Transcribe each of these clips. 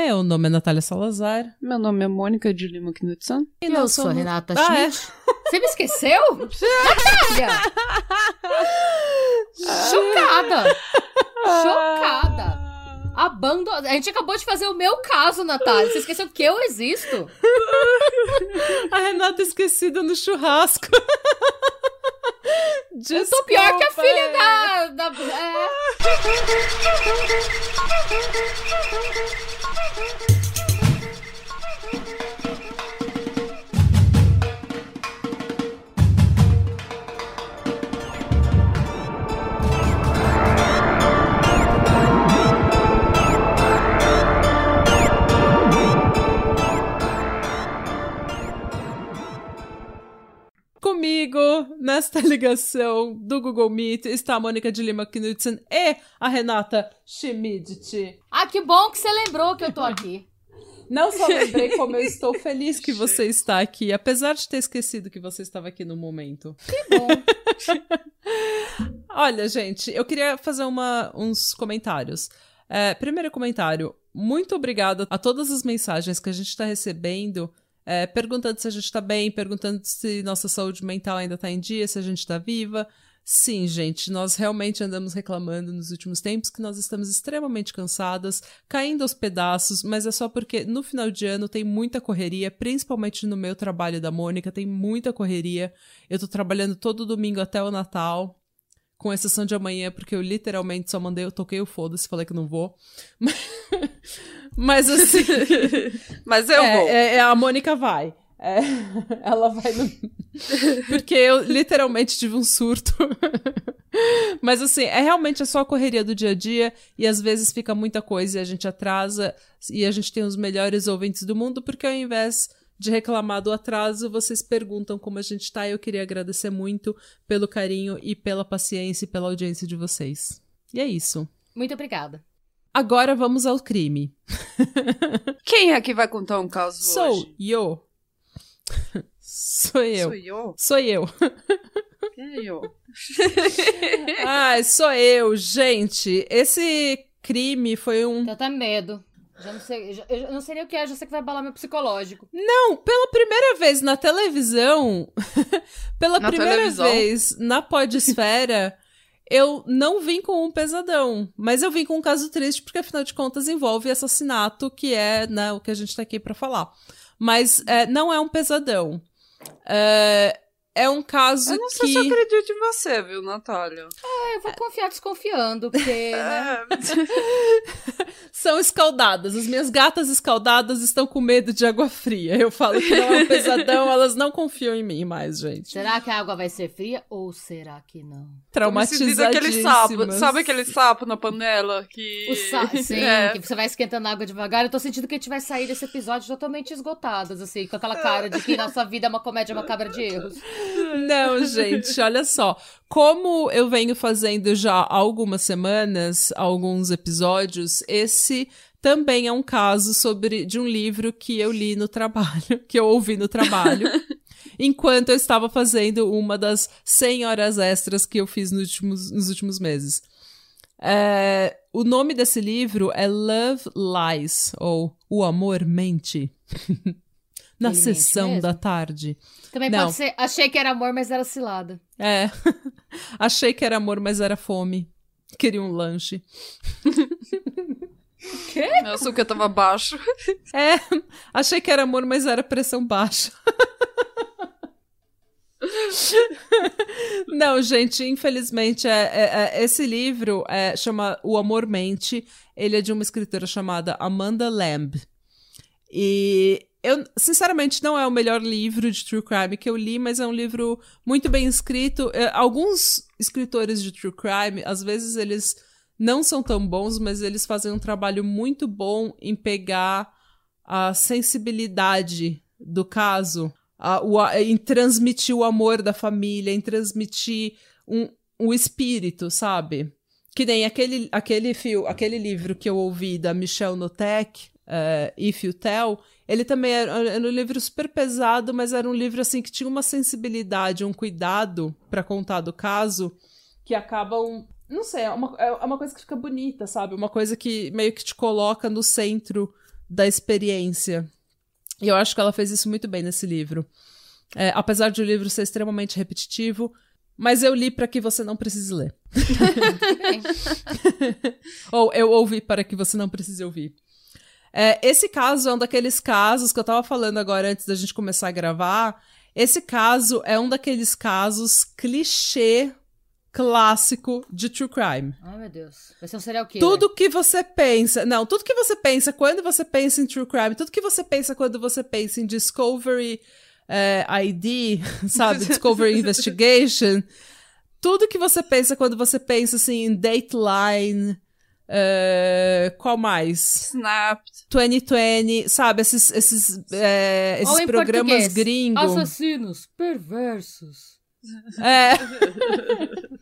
Meu nome é Natália Salazar. Meu nome é Mônica de Lima Knudsen. E eu sou somos... Renata ah, Schmidt. É? Você me esqueceu? Natália! Chocada! Chocada! Abando... A gente acabou de fazer o meu caso, Natália. Você esqueceu que eu existo? A Renata esquecida no churrasco. Desculpa, eu tô pior que a filha da. da é. Thank you. Comigo, nesta ligação do Google Meet, está a Mônica de Lima Knudsen e a Renata Schmidt. Ah, que bom que você lembrou que eu tô aqui. Não só lembrei como eu estou feliz que você está aqui, apesar de ter esquecido que você estava aqui no momento. Que bom. Olha, gente, eu queria fazer uma, uns comentários. É, primeiro comentário, muito obrigada a todas as mensagens que a gente está recebendo é, perguntando se a gente está bem, perguntando se nossa saúde mental ainda está em dia, se a gente está viva. Sim, gente, nós realmente andamos reclamando nos últimos tempos que nós estamos extremamente cansadas, caindo aos pedaços, mas é só porque no final de ano tem muita correria, principalmente no meu trabalho da Mônica, tem muita correria. Eu tô trabalhando todo domingo até o Natal, com exceção de amanhã, porque eu literalmente só mandei, eu toquei o foda-se, falei que não vou. Mas assim. Mas eu é, vou. É, é, a Mônica vai. É, ela vai no... Porque eu literalmente tive um surto. Mas assim, é realmente só a correria do dia a dia e às vezes fica muita coisa e a gente atrasa e a gente tem os melhores ouvintes do mundo porque ao invés de reclamar do atraso, vocês perguntam como a gente tá e eu queria agradecer muito pelo carinho e pela paciência e pela audiência de vocês. E é isso. Muito obrigada. Agora vamos ao crime. Quem é que vai contar um caso Sou hoje? eu. Sou eu. Sou eu? Sou eu. Quem é eu? Ai, sou eu, gente. Esse crime foi um. Eu tenho medo. Já não sei, já, eu não sei nem o que é, já sei que vai abalar meu psicológico. Não, pela primeira vez na televisão, pela Na primeira televisão? vez na podesfera, eu não vim com um pesadão, mas eu vim com um caso triste porque afinal de contas envolve assassinato, que é né, o que a gente tá aqui pra falar. Mas é, não é um pesadão. É, é um caso Eu não sei que... se eu acredito em você, viu, Natália? Ah, eu vou confiar desconfiando, porque, né? São escaldadas. As minhas gatas escaldadas estão com medo de água fria. Eu falo que não é um pesadão, elas não confiam em mim mais, gente. Será que a água vai ser fria ou será que não? Senti daquele sapo. Sabe aquele sapo na panela que. O sa sim, É. que você vai esquentando a água devagar. Eu tô sentindo que a gente vai sair desse episódio totalmente esgotadas, assim, com aquela cara de que nossa vida é uma comédia macabra de erros. Não, gente, olha só. Como eu venho fazendo já há algumas semanas, alguns episódios, esse também é um caso sobre de um livro que eu li no trabalho, que eu ouvi no trabalho, enquanto eu estava fazendo uma das 100 horas extras que eu fiz nos últimos, nos últimos meses. É, o nome desse livro é Love Lies, ou O Amor Mente. Na sessão mesmo? da tarde. Também Não. pode ser. Achei que era amor, mas era cilada. É. Achei que era amor, mas era fome. Queria um lanche. Meu açúcar tava baixo. É. Achei que era amor, mas era pressão baixa. Não, gente, infelizmente, é, é- é- esse livro é, chama O Amor Mente. Ele é de uma escritora chamada Amanda Lamb. E eu, sinceramente, não é o melhor livro de true crime que eu li, mas é um livro muito bem escrito. É, alguns escritores de true crime, às vezes eles não são tão bons, mas eles fazem um trabalho muito bom em pegar a sensibilidade do caso, a- o a- em transmitir o amor da família, em transmitir um, um espírito, sabe? Que nem aquele, aquele, fio, aquele livro que eu ouvi da Michelle Notek, eh, If You Tell, ele também era, era um livro super pesado, mas era um livro assim que tinha uma sensibilidade, um cuidado pra contar do caso, que acabam. Não sei, é uma, é uma coisa que fica bonita, sabe? Uma coisa que meio que te coloca no centro da experiência. E eu acho que ela fez isso muito bem nesse livro. É, apesar de o livro ser extremamente repetitivo, mas eu li para que você não precise ler. Ou eu ouvi para que você não precise ouvir. É, esse caso é um daqueles casos que eu tava falando agora antes da gente começar a gravar. Esse caso é um daqueles casos clichê clássico de true crime. Ai, meu Deus. Vai ser um serial killer. Tudo que você pensa. Não, tudo que você pensa quando você pensa em true crime, tudo que você pensa quando você pensa em Discovery é, ID, sabe? Discovery Investigation. Tudo que você pensa quando você pensa assim em Dateline. Uh, qual mais? Snap. 2020, sabe? Esses, esses, é, esses programas gringos. Assassinos perversos. É.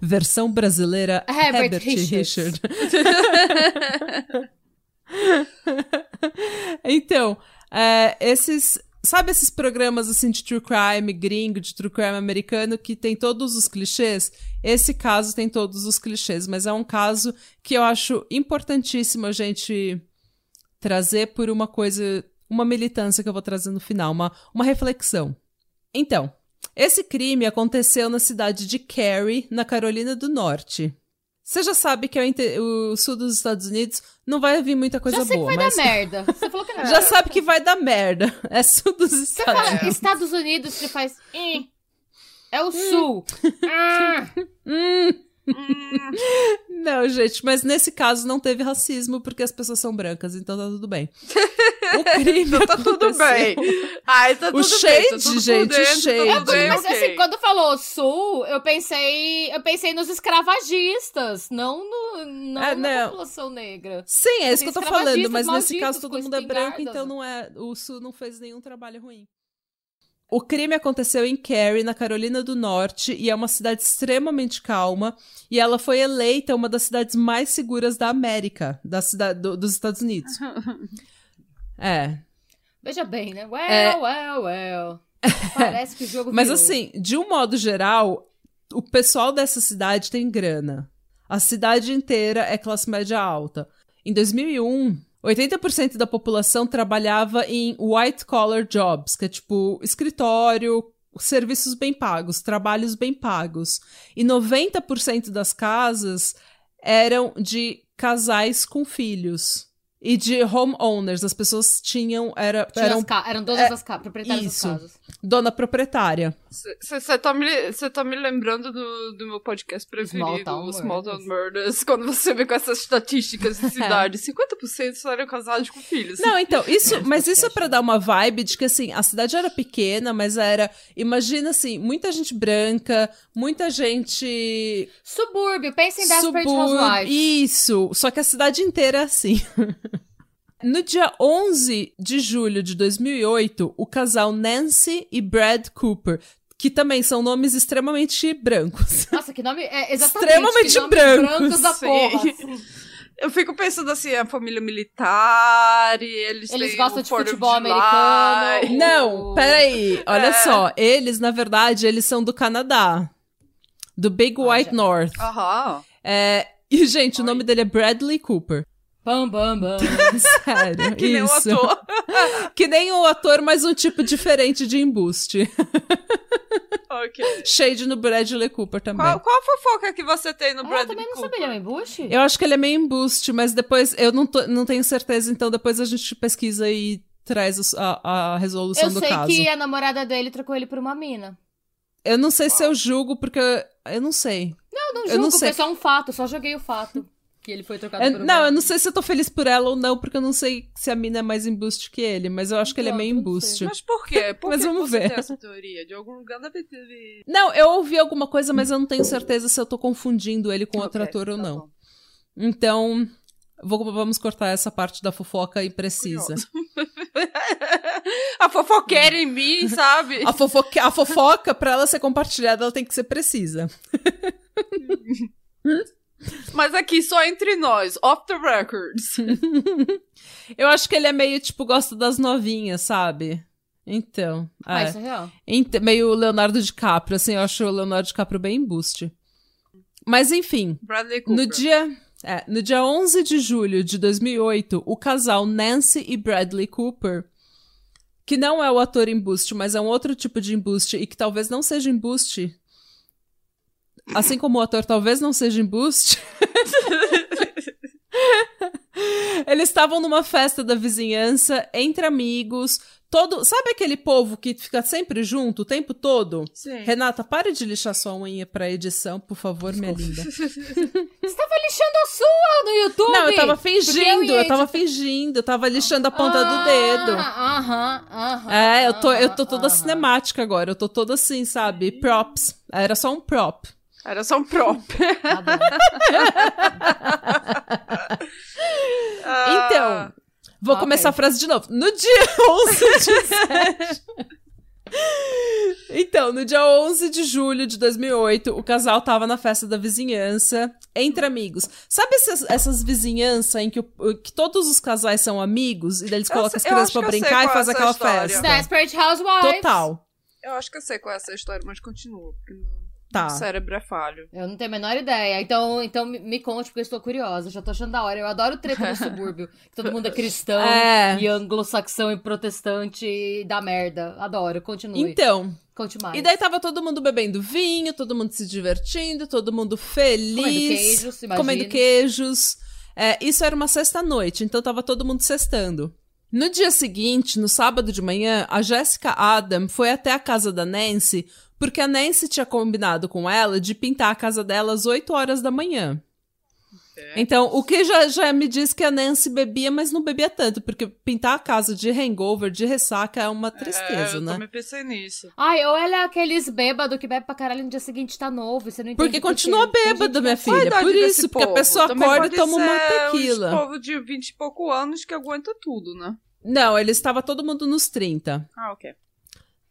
Versão brasileira Herbert, Herbert Richard. então, é, esses Sabe esses programas assim de true crime gringo, de true crime americano, que tem todos os clichês? Esse caso tem todos os clichês, mas é um caso que eu acho importantíssimo a gente trazer por uma coisa, uma militância que eu vou trazer no final, uma, uma reflexão. Então, esse crime aconteceu na cidade de Cary, na Carolina do Norte. Você já sabe que é o sul dos Estados Unidos não vai vir muita coisa já sei boa. Que vai mas... dar merda. Você falou que não. Já sabe que vai dar merda. É sul dos Estados você fala, Unidos. Estados Unidos, você faz. É o hum. sul. ah. hum. Não, gente, mas nesse caso não teve racismo porque as pessoas são brancas, então tá tudo bem. O crime então tá tudo bem. Ai, tá tudo o shade, bem, tá gente, dentro, o shade. Bem, mas okay. assim, quando falou sul, eu pensei, eu pensei nos escravagistas, não, no, não é, na não. população negra. Sim, é isso que eu tô falando, mas nesse caso todo mundo é branco, então não é, o sul não fez nenhum trabalho ruim. O crime aconteceu em Cary, na Carolina do Norte, e é uma cidade extremamente calma. E ela foi eleita uma das cidades mais seguras da América, da cidade do, dos Estados Unidos. é. Veja bem, né? Well, é... well, well. Parece que o jogo. Mas assim, de um modo geral, o pessoal dessa cidade tem grana. A cidade inteira é classe média alta. Em 2001, 80% da população trabalhava em white collar jobs, que é tipo escritório, serviços bem pagos, trabalhos bem pagos. E 90% das casas eram de casais com filhos e de homeowners. As pessoas tinham. Era, Tinha eram, eram donas é, das proprietárias isso, das casas. Dona proprietária. Você tá, me, tá me lembrando do, do meu podcast preferido, Small Town, Small Town Murders, quando você vê com essas estatísticas de cidade. 50% eram casados com filhos. Não, então, isso, mas isso é pra dar uma vibe de que, assim, a cidade era pequena, mas era. Imagina, assim, muita gente branca, muita gente. Subúrbio, pensa em Desperate Housewives. Isso, só que a cidade inteira é assim. No dia 11 de julho de 2008, o casal Nancy e Brad Cooper que também são nomes extremamente brancos. Nossa, que nome é exatamente extremamente brancos. brancos da porra. Assim. Eu fico pensando assim, a família militar e eles Eles gostam de futebol americano. Não, peraí, olha é. só, eles na verdade, eles são do Canadá. Do Big White ah, North. Aham. É, e gente, Oi. o nome dele é Bradley Cooper. Bam, bam, bam. Sério, que nem o ator. que nem o ator, mas um tipo diferente de embuste. ok. Shade no Bradley Cooper também. Qual, qual a fofoca que você tem no ah, Bradley também Cooper? não sabia, ele é um embuste? Eu acho que ele é meio embuste, mas depois, eu não, tô, não tenho certeza, então depois a gente pesquisa e traz a, a resolução eu do caso. Eu sei que a namorada dele trocou ele por uma mina. Eu não sei oh. se eu julgo, porque eu não sei. Não, não julgo, eu não sei. foi só um fato, só joguei o fato que ele foi trocado eu, por Não, eu não sei se eu tô feliz por ela ou não, porque eu não sei se a mina é mais embuste que ele, mas eu acho que ele é meio embuste. Mas por quê? Por mas que vamos você ver. tem essa teoria? De algum lugar deve ter... Não, eu ouvi alguma coisa, mas eu não tenho certeza se eu tô confundindo ele com outro okay, ator ou tá não. Bom. Então, vou, vamos cortar essa parte da fofoca imprecisa. a fofoqueira em mim, sabe? A, fofoca, a fofoca, pra ela ser compartilhada, ela tem que ser precisa. Mas aqui só entre nós, off the records. eu acho que ele é meio, tipo, gosta das novinhas, sabe? Então. Ah, é. isso é real. Meio Leonardo DiCaprio, assim, eu acho o Leonardo DiCaprio bem embuste. Mas enfim. No dia. É, no dia 11 de julho de 2008, o casal Nancy e Bradley Cooper, que não é o ator embuste, mas é um outro tipo de embuste e que talvez não seja embuste, assim como o ator talvez não seja embuste, eles estavam numa festa da vizinhança, entre amigos, todo. Sabe aquele povo que fica sempre junto o tempo todo? Sim. Renata, pare de lixar sua unha pra edição, por favor, minha linda. Você tava lixando a sua no YouTube? Não, eu tava fingindo, eu, ia tava fingindo, eu tava lixando a ponta Ah, do dedo. Aham, aham. É, eu tô, eu tô toda cinemática agora, eu tô toda assim, sabe? Props. Era só um prop. Era só um prop. Tá bom. Ah, Então, vou ok. começar a frase de novo. No dia 11 de Então, no dia 11 de julho de 2008, o casal tava na festa da vizinhança, entre amigos. Sabe essas, essas vizinhanças em que, o- que todos os casais são amigos e daí eles Eu colocam as crianças pra brincar e é fazem essa aquela história. festa? Desperate Housewives. Total. Eu acho que eu sei qual é essa história, mas continua. Porque Tá. cérebro é falho. Eu não tenho a menor ideia. Então, então me, me conte, porque eu estou curiosa. Já tô achando da hora. Eu adoro treta no subúrbio. que todo mundo é cristão É. e anglo-saxão e protestante e dá merda. Adoro. Continue. Então, Conte mais. e daí tava todo mundo bebendo vinho, todo mundo se divertindo, todo mundo feliz. Comendo queijos, imagino. comendo queijos. É, isso era uma sexta-noite, então tava todo mundo sextando. No dia seguinte, no sábado de manhã, a Jessica Adam foi até a casa da Nancy, porque a Nancy tinha combinado com ela de pintar a casa dela às 8 horas da manhã. É. Então, o que já, já me diz que a Nancy bebia, mas não bebia tanto, porque pintar a casa de hangover, de ressaca, é uma tristeza, é, eu né? também pensei nisso. Ai, ou ela é aqueles bêbado que bebe pra caralho no dia seguinte tá novo. e Você não entende Porque continua gente minha a filha. Por isso, porque a povo? pessoa Também acorda e toma uma tequila. Uns povo de 20 e pouco anos que aguenta tudo, né? Não, ele estava todo mundo nos 30. Ah, ok.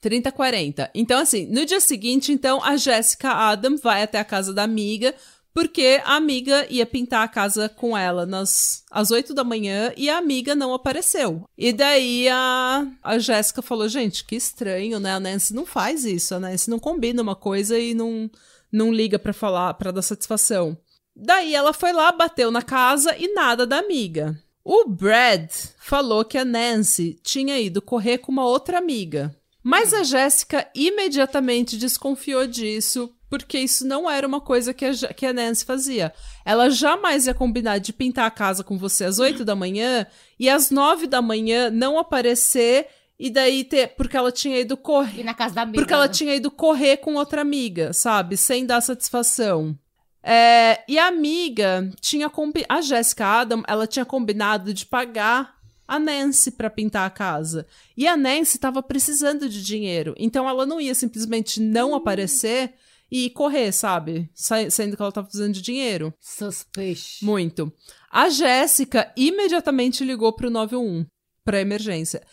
30, 40. Então, assim, no dia seguinte, então, a Jessica Adam vai até a casa da amiga, porque a amiga ia pintar a casa com ela nas, às 8 da manhã e a amiga não apareceu. E daí a, a Jéssica falou: gente, que estranho, né? A Nancy não faz isso, a Nancy não combina uma coisa e não, não liga pra falar, pra dar satisfação. Daí ela foi lá, bateu na casa e nada da amiga. O Brad falou que a Nancy tinha ido correr com uma outra amiga. Mas a Jéssica imediatamente desconfiou disso, porque isso não era uma coisa que a, que a Nancy fazia. Ela jamais ia combinar de pintar a casa com você às 8 da manhã e às 9 da manhã não aparecer e daí ter. Porque ela tinha ido correr. E na casa da amiga. Porque ela tinha ido correr com outra amiga, sabe? Sem dar satisfação. É, e a amiga tinha. A Jessica Adam, ela tinha combinado de pagar a Nancy pra pintar a casa. E a Nancy tava precisando de dinheiro. Então ela não ia simplesmente não aparecer e correr, sabe? Sa- Sendo que ela tava precisando de dinheiro. Suspeixe. Muito. A Jéssica imediatamente ligou pro 91 pra emergência.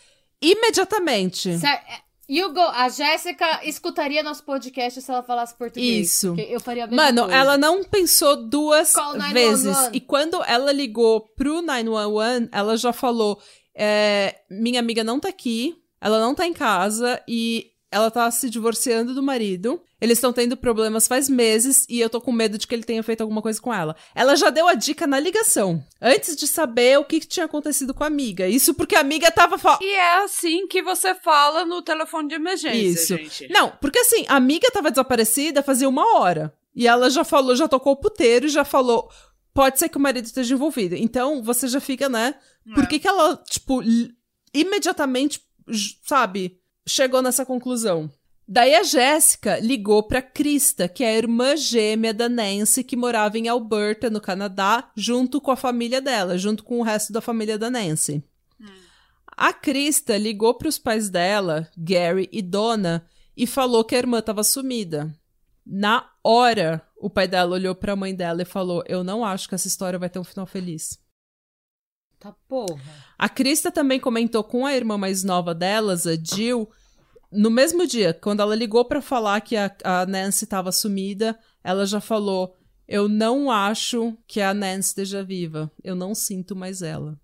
Imediatamente. É, Hugo, a Jéssica escutaria nosso podcast se ela falasse português. Isso. Eu faria a mesma Mano, coisa. ela não pensou duas Call 911. vezes. E quando ela ligou pro 911, ela já falou: é, minha amiga não tá aqui, ela não tá em casa e ela tá se divorciando do marido. Eles estão tendo problemas faz meses e eu tô com medo de que ele tenha feito alguma coisa com ela. Ela já deu a dica na ligação, antes de saber o que, que tinha acontecido com a amiga. Isso porque a amiga tava falando. E é assim que você fala no telefone de emergência, Isso. gente. Não, porque assim, a amiga tava desaparecida fazia uma hora. E ela já falou, já tocou o puteiro e já falou. Pode ser que o marido esteja envolvido. Então você já fica, né? Por É. que, que ela, tipo, imediatamente, sabe, chegou nessa conclusão? Daí a Jéssica ligou pra Krista, que é a irmã gêmea da Nancy, que morava em Alberta, no Canadá, junto com a família dela, junto com o resto da família da Nancy. A Krista ligou para os pais dela, Gary e Donna, e falou que a irmã estava sumida. Na hora, o pai dela olhou para a mãe dela e falou: Eu não acho que essa história vai ter um final feliz. Tá porra. A Krista também comentou com a irmã mais nova delas, a Jill, no mesmo dia, quando ela ligou para falar que a, a Nancy estava sumida, ela já falou: Eu não acho que a Nancy esteja viva. Eu não sinto mais ela.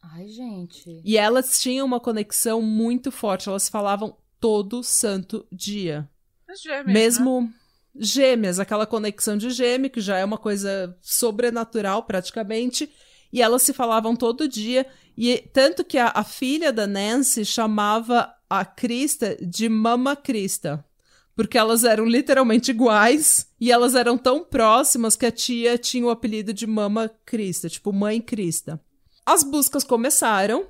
Ai, gente. E elas tinham uma conexão muito forte, elas falavam todo santo dia. As gêmeas, né? Mesmo gêmeas, aquela conexão de gêmeo, que já é uma coisa sobrenatural praticamente, e elas se falavam todo dia, e tanto que a, a filha da Nancy chamava a Krista de Mama Krista, porque elas eram literalmente iguais e elas eram tão próximas que a tia tinha o apelido de Mama Krista, tipo Mãe Krista. As buscas começaram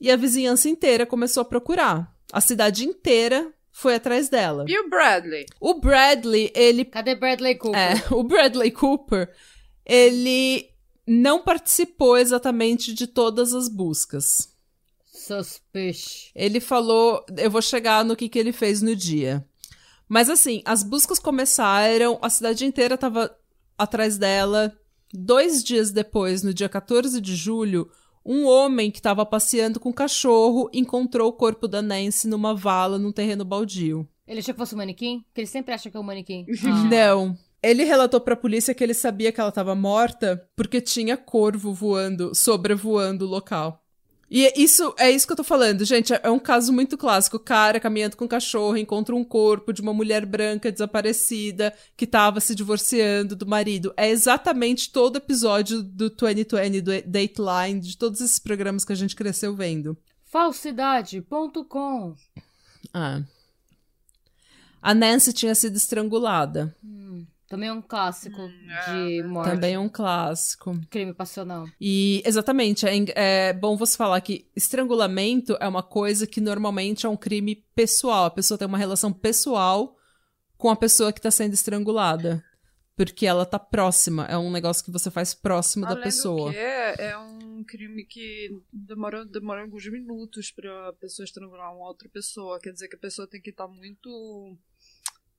e a vizinhança inteira começou a procurar. A cidade inteira foi atrás dela. E o Bradley? O Bradley, ele. Cadê Bradley Cooper? É, o Bradley Cooper, ele não participou exatamente de todas as buscas. Suspicious. Ele falou. Eu vou chegar no que, que ele fez no dia. Mas assim, as buscas começaram, a cidade inteira estava atrás dela. Dois dias depois, no dia 14 de julho, um homem que estava passeando com um cachorro encontrou o corpo da Nancy numa vala num terreno baldio. Ele achou que fosse um manequim? Porque ele sempre acha que é um manequim. Ah. Não. Ele relatou para a polícia que ele sabia que ela estava morta porque tinha corvo voando, sobrevoando o local. E isso é isso que eu tô falando, gente. É um caso muito clássico. O cara caminhando com um cachorro encontra um corpo de uma mulher branca desaparecida que tava se divorciando do marido. É exatamente todo episódio do 2020, do Dateline, de todos esses programas que a gente cresceu vendo. Falsidade.com. Ah. A Nancy tinha sido estrangulada. Hum. Também é um clássico hum, de é, morte. Também é um clássico. Crime passional. E, exatamente, é, é, bom você falar que estrangulamento é uma coisa que normalmente é um crime pessoal. A pessoa tem uma relação pessoal com a pessoa que está sendo estrangulada. Porque ela tá próxima. É um negócio que você faz próximo Além da pessoa. Do que é, é um crime que demora, demora alguns minutos pra pessoa estrangular uma outra pessoa. Quer dizer que a pessoa tem que estar tá muito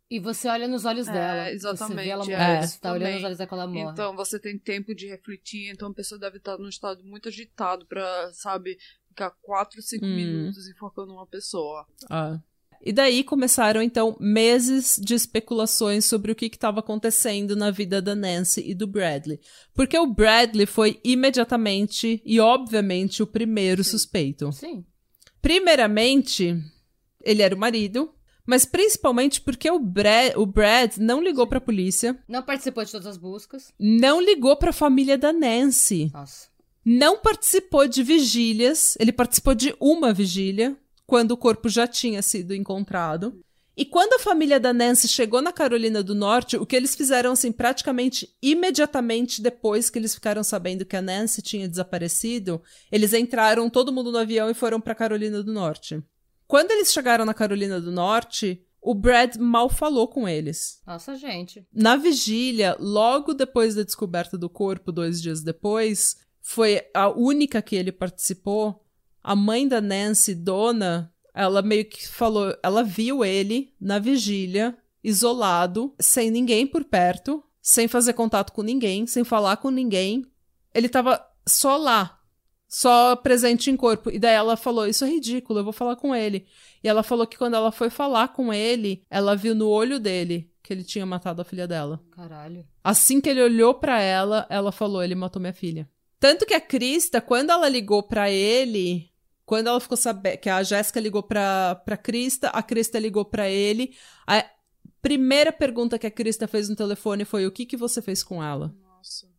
e você olha nos olhos é, dela. Exatamente. Você vê ela morrer. É, você tá olhando nos olhos daquela morte. Então você tem tempo de refletir, então a pessoa deve estar num estado muito agitado pra, sabe, ficar 4, 5 hum. minutos enforcando uma pessoa. Ah. E daí começaram, então, meses de especulações sobre o que estava acontecendo na vida da Nancy e do Bradley. Porque o Bradley foi imediatamente e, obviamente, o primeiro Sim. suspeito. Sim. Primeiramente, ele era o marido, mas principalmente porque o Brad, o Brad não ligou pra polícia. Não participou de todas as buscas. Não ligou pra família da Nancy. Nossa. Não participou de vigílias. Ele participou de uma vigília, quando o corpo já tinha sido encontrado. E quando a família da Nancy chegou na Carolina do Norte, o que eles fizeram, assim, praticamente imediatamente depois que eles ficaram sabendo que a Nancy tinha desaparecido, eles entraram todo mundo no avião e foram pra Carolina do Norte. Quando eles chegaram na Carolina do Norte, o Brad mal falou com eles. Nossa, gente. Na vigília, logo depois da descoberta do corpo, dois dias depois, foi a única que ele participou. A mãe da Nancy, Dona, ela meio que falou, ela viu ele na vigília, isolado, sem ninguém por perto, sem fazer contato com ninguém, sem falar com ninguém. Ele tava só lá, só presente em corpo. E daí ela falou: Isso é ridículo, eu vou falar com ele. E ela falou que quando ela foi falar com ele, ela viu no olho dele que ele tinha matado a filha dela. Caralho. Assim que ele olhou para ela, ela falou: Ele matou minha filha. Tanto que a Krista, quando ela ligou para ele, quando ela ficou sabendo que a Jéssica ligou pra, pra Krista, a Krista ligou para ele. A primeira pergunta que a Krista fez no telefone foi: O que, que você fez com ela? Nossa.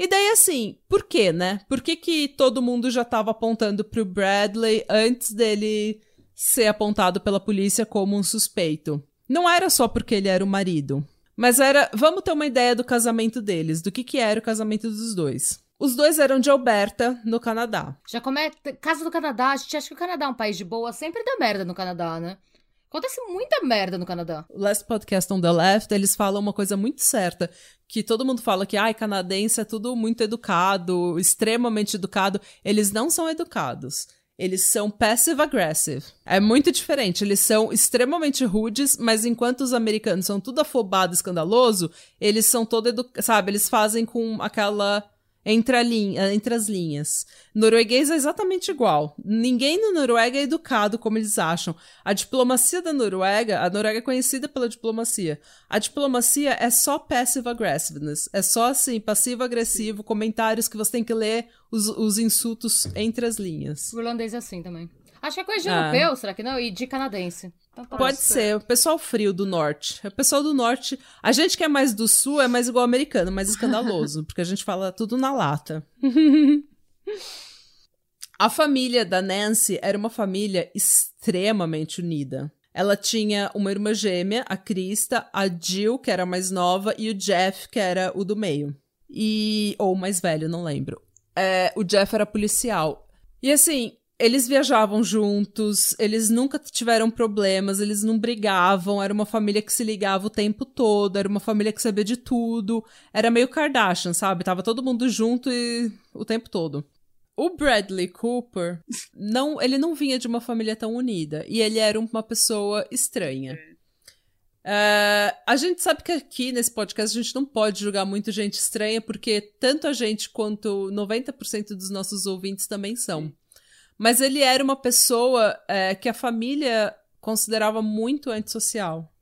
E daí, assim, por quê, né? Por que, que todo mundo já tava apontando pro Bradley antes dele ser apontado pela polícia como um suspeito? Não era só porque ele era o marido. Mas era. Vamos ter uma ideia do casamento deles, do que, que era o casamento dos dois. Os dois eram de Alberta, no Canadá. Já começa. Casa do Canadá, a gente acha que o Canadá é um país de boa, sempre dá merda no Canadá, né? Acontece muita merda no Canadá. Last Podcast on the Left, eles falam uma coisa muito certa, que todo mundo fala que, ai, canadense é tudo muito educado, extremamente educado. Eles não são educados. Eles são passive-aggressive. É muito diferente. Eles são extremamente rudes, mas enquanto os americanos são tudo afobado, escandaloso, eles são todo educados, sabe? Eles fazem com aquela entre, a linha, entre as linhas. Norueguês é exatamente igual. Ninguém na Noruega é educado como eles acham. A diplomacia da Noruega, a Noruega é conhecida pela diplomacia. A diplomacia é só passive aggressiveness. É só assim, passivo-agressivo, comentários que você tem que ler os, os insultos entre as linhas. O irlandês é assim também. Acho que é coisa de ah. europeu, será que não? E de canadense. Então, pode ser. O pessoal frio do norte. O pessoal do norte. A gente que é mais do sul é mais igual americano, mais escandaloso, porque a gente fala tudo na lata. a família da Nancy era uma família extremamente unida. Ela tinha uma irmã gêmea, a Krista, a Jill, que era mais nova, e o Jeff, que era o do meio. E. Ou mais velho, não lembro. É, o Jeff era policial. E assim, eles viajavam juntos, eles nunca tiveram problemas, eles não brigavam, era uma família que se ligava o tempo todo, era uma família que sabia de tudo, era meio Kardashian, sabe? Tava todo mundo junto e o tempo todo. O Bradley Cooper, não, ele não vinha de uma família tão unida, e ele era uma pessoa estranha. Uh, a gente sabe que aqui nesse podcast a gente não pode julgar muito gente estranha, porque tanto a gente quanto 90% dos nossos ouvintes também são. Mas ele era uma pessoa é, que a família considerava muito antissocial.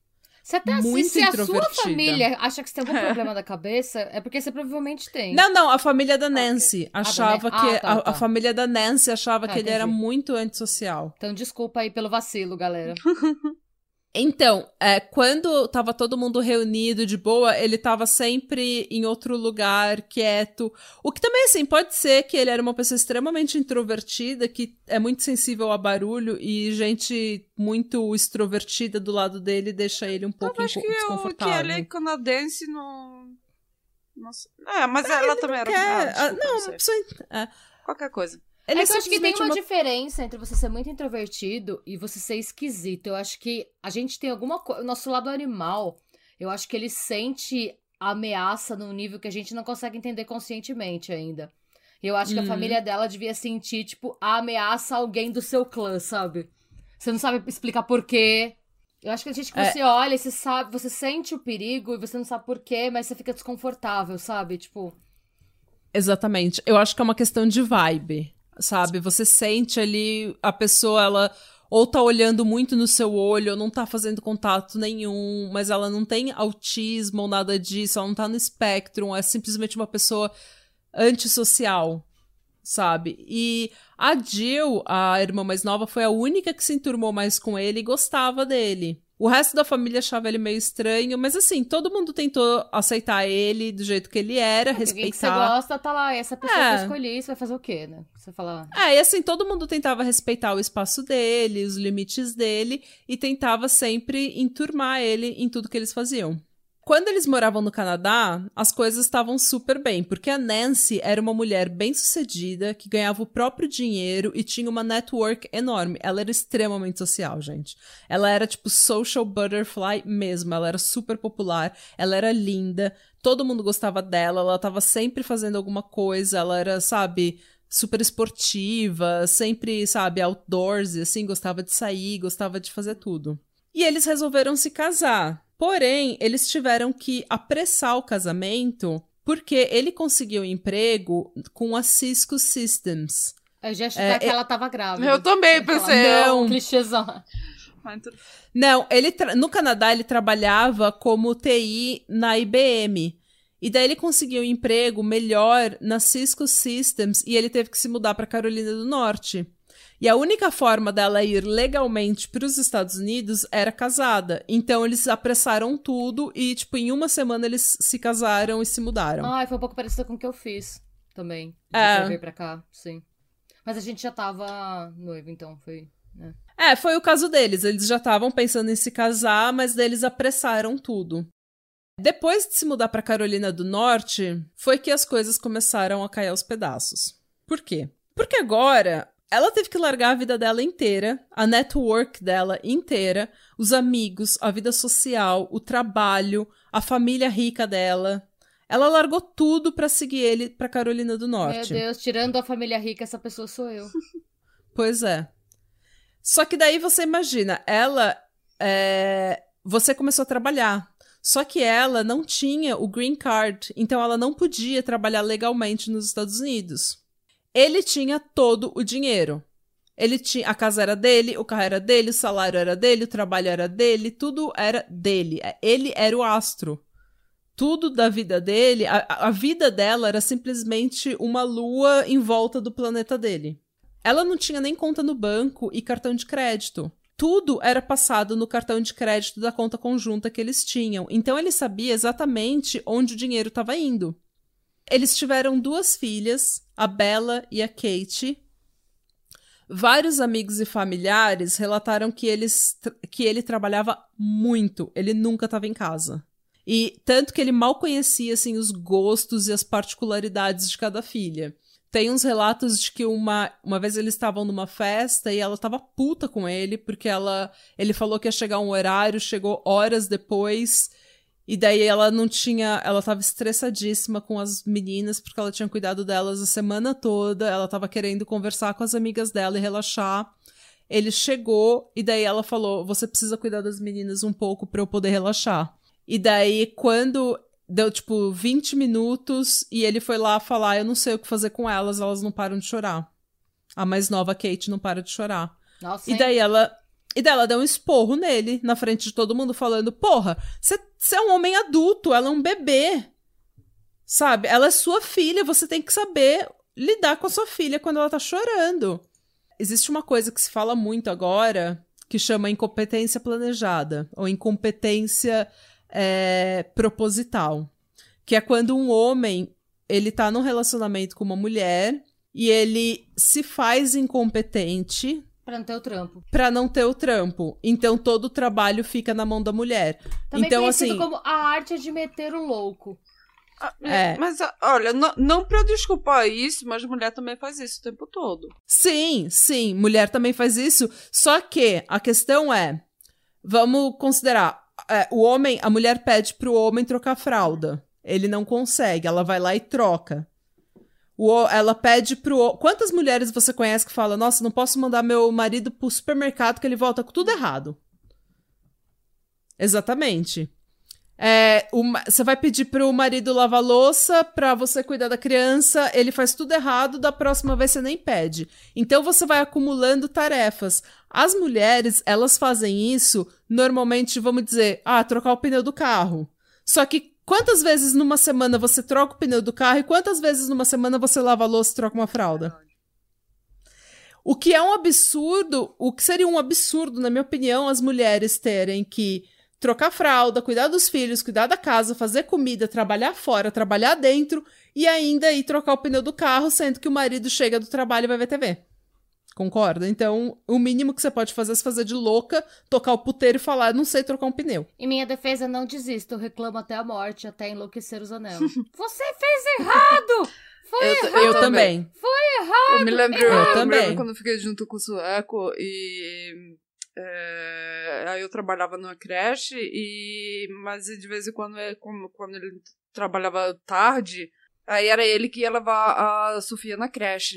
Você até, muito se, se a sua família acha que você tem algum problema da cabeça, é porque você provavelmente tem. Não, não, a família da Nancy okay. achava ah, que. Ah, tá, a, tá. a, família da Nancy achava ah, que ele era muito antissocial. Então desculpa aí pelo vacilo, galera. Então, é, quando tava todo mundo reunido de boa, ele tava sempre em outro lugar, quieto. O que também, assim, pode ser que ele era uma pessoa extremamente introvertida, que é muito sensível a barulho, e gente muito extrovertida do lado dele deixa ele um pouco acho que desconfortável. Eu, que ele é canadense no... Nossa. É, mas ah, ela também era... Quer... Ah, não, uma pessoa... É. Qualquer coisa. Ele é que eu acho que tem uma, uma, diferença entre você ser muito introvertido e você ser esquisito. Eu acho que a gente tem alguma coisa. O nosso lado animal, eu acho que ele sente ameaça num nível que a gente não consegue entender conscientemente ainda. Eu acho que a uhum. família dela devia sentir, tipo, a ameaça a alguém do seu clã, sabe? Você não sabe explicar porquê. Eu acho que a gente que é. você olha você sabe, você sente o perigo e você não sabe porquê, mas você fica desconfortável, sabe? Tipo. Exatamente. Eu acho que é uma questão de vibe sabe? Você sente ali a pessoa, ela ou tá olhando muito no seu olho, ou não tá fazendo contato nenhum, mas ela não tem autismo ou nada disso, ela não tá no espectro, é simplesmente uma pessoa antissocial, sabe? E a Jill, a irmã mais nova, foi a única que se enturmou mais com ele e gostava dele. O resto da família achava ele meio estranho, mas assim, todo mundo tentou aceitar ele do jeito que ele era, é, respeitar. Que você gosta, tá lá, essa pessoa é. que eu escolhi, você vai fazer o quê, né? Você fala. É, e assim, todo mundo tentava respeitar o espaço dele, os limites dele, e tentava sempre enturmar ele em tudo que eles faziam. Quando eles moravam no Canadá, as coisas estavam super bem, porque a Nancy era uma mulher bem-sucedida, que ganhava o próprio dinheiro e tinha uma network enorme. Ela era extremamente social, gente. Ela era tipo social butterfly mesmo, ela era super popular, ela era linda, todo mundo gostava dela, ela estava sempre fazendo alguma coisa, ela era, sabe, super esportiva, sempre, sabe, outdoors, assim, gostava de sair, gostava de fazer tudo. E eles resolveram se casar. Porém, eles tiveram que apressar o casamento porque ele conseguiu emprego com a Cisco Systems. Eu já achei é, que ela estava grávida. Eu também pensei. Não, clichêzão. Não, ele no Canadá ele trabalhava como TI na IBM. E daí ele conseguiu um emprego melhor na Cisco Systems e ele teve que se mudar para Carolina do Norte. E a única forma dela ir legalmente para os Estados Unidos era casada. Então eles apressaram tudo e, tipo, em uma semana eles se casaram e se mudaram. Ah, foi um pouco parecido com o que eu fiz também. É. vir pra cá, sim. Mas a gente já tava noivo, então foi. Né? É, foi o caso deles. Eles já estavam pensando em se casar, mas eles apressaram tudo. Depois de se mudar para Carolina do Norte, foi que as coisas começaram a cair aos pedaços. Por quê? Porque agora ela teve que largar a vida dela inteira, a network dela inteira, os amigos, a vida social, o trabalho, a família rica dela. Ela largou tudo para seguir ele para Carolina do Norte. Meu Deus, tirando a família rica, essa pessoa sou eu. Pois é. Só que daí você imagina, ela. É... Você começou a trabalhar. Só que ela não tinha o green card, então ela não podia trabalhar legalmente nos Estados Unidos. Ele tinha todo o dinheiro. Ele tinha, a casa era dele, o carro era dele, o salário era dele, o trabalho era dele, tudo era dele. Ele era o astro. Tudo da vida dele, a, a vida dela era simplesmente uma lua em volta do planeta dele. ela não tinha nem conta no banco e cartão de crédito. Tudo era passado no cartão de crédito da conta conjunta que eles tinham. Então ele sabia exatamente onde o dinheiro estava indo. Eles tiveram duas filhas, a Bella e a Kate. Vários amigos e familiares relataram que, eles, que ele trabalhava muito, ele nunca estava em casa. E tanto que ele mal conhecia assim, os gostos e as particularidades de cada filha. Tem uns relatos de que uma, uma vez eles estavam numa festa e ela tava puta com ele, porque ela ele falou que ia chegar um horário, chegou horas depois, e daí ela não tinha. Ela tava estressadíssima com as meninas, porque ela tinha cuidado delas a semana toda, ela tava querendo conversar com as amigas dela e relaxar. Ele chegou e daí ela falou: Você precisa cuidar das meninas um pouco para eu poder relaxar. E daí, quando Deu, tipo, 20 minutos e ele foi lá falar: Eu não sei o que fazer com elas, elas não param de chorar. A mais nova, Kate, não para de chorar. Nossa, e daí ela. E daí ela deu um esporro nele, na frente de todo mundo, falando: Porra, você é um homem adulto, ela é um bebê. Sabe? Ela é sua filha, você tem que saber lidar com a sua filha quando ela tá chorando. Existe uma coisa que se fala muito agora que chama incompetência planejada, ou incompetência é, proposital, que é quando um homem ele tá num relacionamento com uma mulher e ele se faz incompetente Pra não ter o trampo. Pra não ter o trampo. Então todo o trabalho fica na mão da mulher. Também então, conhecido assim. como a arte de meter o louco. Ah, é. Mas, olha, não, não pra desculpar isso, mas mulher também faz isso o tempo todo. Sim, sim, mulher também faz isso. Só que a questão é: vamos considerar, é, o homem, a mulher pede pro homem trocar fralda. Ele não consegue, ela vai lá e troca. O, ela pede pro. Quantas mulheres você conhece que fala, nossa, não posso mandar meu marido pro supermercado que ele volta com tudo errado? Exatamente. É, você vai pedir pro marido lavar louça pra você cuidar da criança, ele faz tudo errado, da próxima vez você nem pede. Então você vai acumulando tarefas. As mulheres, elas fazem isso normalmente, vamos dizer, ah, trocar o pneu do carro. Só que quantas vezes numa semana você troca o pneu do carro e quantas vezes numa semana você lava a louça e troca uma fralda? O que é um absurdo, o que seria um absurdo, na minha opinião, as mulheres terem que trocar fralda, cuidar dos filhos, cuidar da casa, fazer comida, trabalhar fora, trabalhar dentro e ainda ir trocar o pneu do carro, sendo que o marido chega do trabalho e vai ver TV. Concorda? Então, o mínimo que você pode fazer é se fazer de louca, tocar o puteiro e falar, não sei trocar um pneu. Em minha defesa, não desisto, eu reclamo até a morte, até enlouquecer os anéis. Você fez errado! Foi eu, errado! Eu também. Foi errado! Eu me lembro, eu, eu também. lembro quando eu fiquei junto com o sueco e é, aí eu trabalhava numa creche, e, mas de vez em quando, é como, quando ele trabalhava tarde, aí era ele que ia levar a Sofia na creche.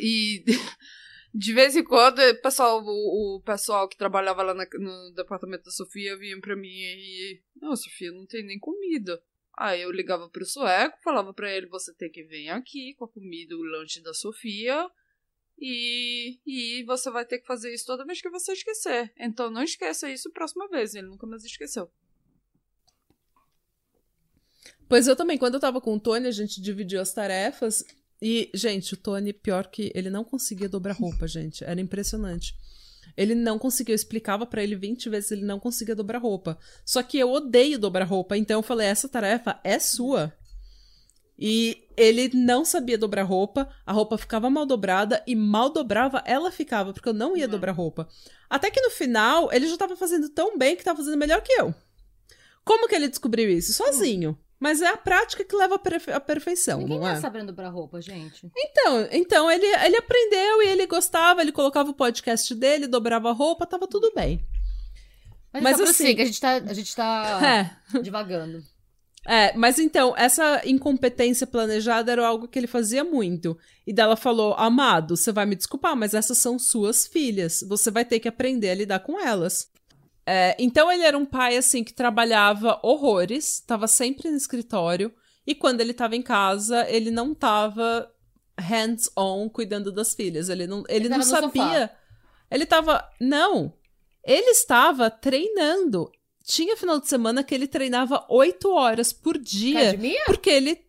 E de vez em quando, o pessoal, o, o pessoal que trabalhava lá na, no departamento da Sofia vinha pra mim e. Não, Sofia, não tem nem comida. Aí eu ligava pro sueco, falava para ele: você tem que vir aqui com a comida, o lanche da Sofia e, e você vai ter que fazer isso toda vez que você esquecer. Então não esqueça isso próxima vez. Ele nunca mais esqueceu. Pois eu também, quando eu tava com o Tony, a gente dividiu as tarefas. E, gente, o Tony, pior que ele não conseguia dobrar roupa, gente. Era impressionante. Ele não conseguia, eu explicava para ele 20 vezes, ele não conseguia dobrar roupa. Só que eu odeio dobrar roupa, então eu falei: essa tarefa é sua. E ele não sabia dobrar roupa, a roupa ficava mal dobrada e mal dobrava, ela ficava, porque eu não ia uhum. dobrar roupa. Até que no final, ele já estava fazendo tão bem que estava fazendo melhor que eu. Como que ele descobriu isso? Sozinho. Mas é a prática que leva à perfe perfeição, Ninguém não é? tá sabendo dobrar roupa, gente. Então, então ele, ele aprendeu e ele gostava, ele colocava o podcast dele, dobrava a roupa, tava tudo bem. Mas, Mas então, assim, a gente tá, a gente tá é. divagando. É, mas então, essa incompetência planejada era algo que ele fazia muito. E dela falou: Amado, você vai me desculpar, mas essas são suas filhas. Você vai ter que aprender a lidar com elas. É, então ele era um pai assim que trabalhava horrores, estava sempre no escritório. E quando ele estava em casa, ele não estava hands-on cuidando das filhas. Ele não, ele, ele não sabia. Ele estava. Não! Ele estava treinando tinha final de semana que ele treinava oito horas por dia. Academia? Porque ele.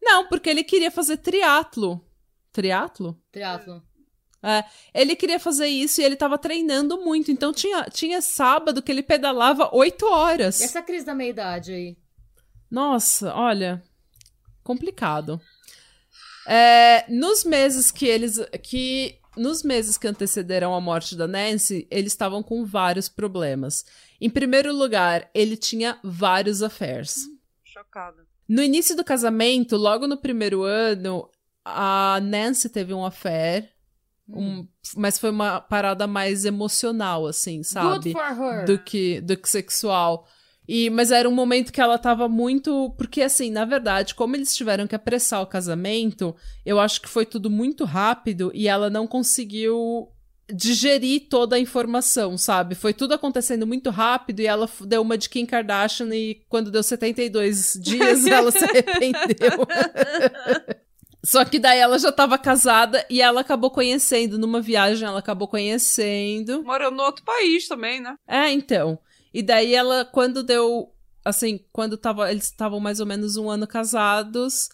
Não, porque ele queria fazer triatlo. Triatlo? Triatlo. É, ele queria fazer isso e ele tava treinando muito. Então tinha, tinha sábado que ele pedalava oito horas. E essa crise da meia-idade aí? Nossa, olha. Complicado. É, nos meses que eles. que Nos meses que antecederam a morte da Nancy, eles estavam com vários problemas. Em primeiro lugar, ele tinha vários affairs. Chocada. No início do casamento, logo no primeiro ano, a Nancy teve um affair. Um, mas foi uma parada mais emocional, assim, sabe? Good for her. Do que, do que sexual. E, mas era um momento que ela tava muito. Porque, assim, na verdade, como eles tiveram que apressar o casamento, eu acho que foi tudo muito rápido e ela não conseguiu digerir toda a informação, sabe? Foi tudo acontecendo muito rápido e ela deu uma de Kim Kardashian e quando deu 72 dias ela se arrependeu. Só que daí ela já tava casada e ela acabou conhecendo, numa viagem ela acabou conhecendo. Morou no outro país também, né? É, então. E daí ela, quando deu. Assim, quando tava, eles estavam mais ou menos um ano casados,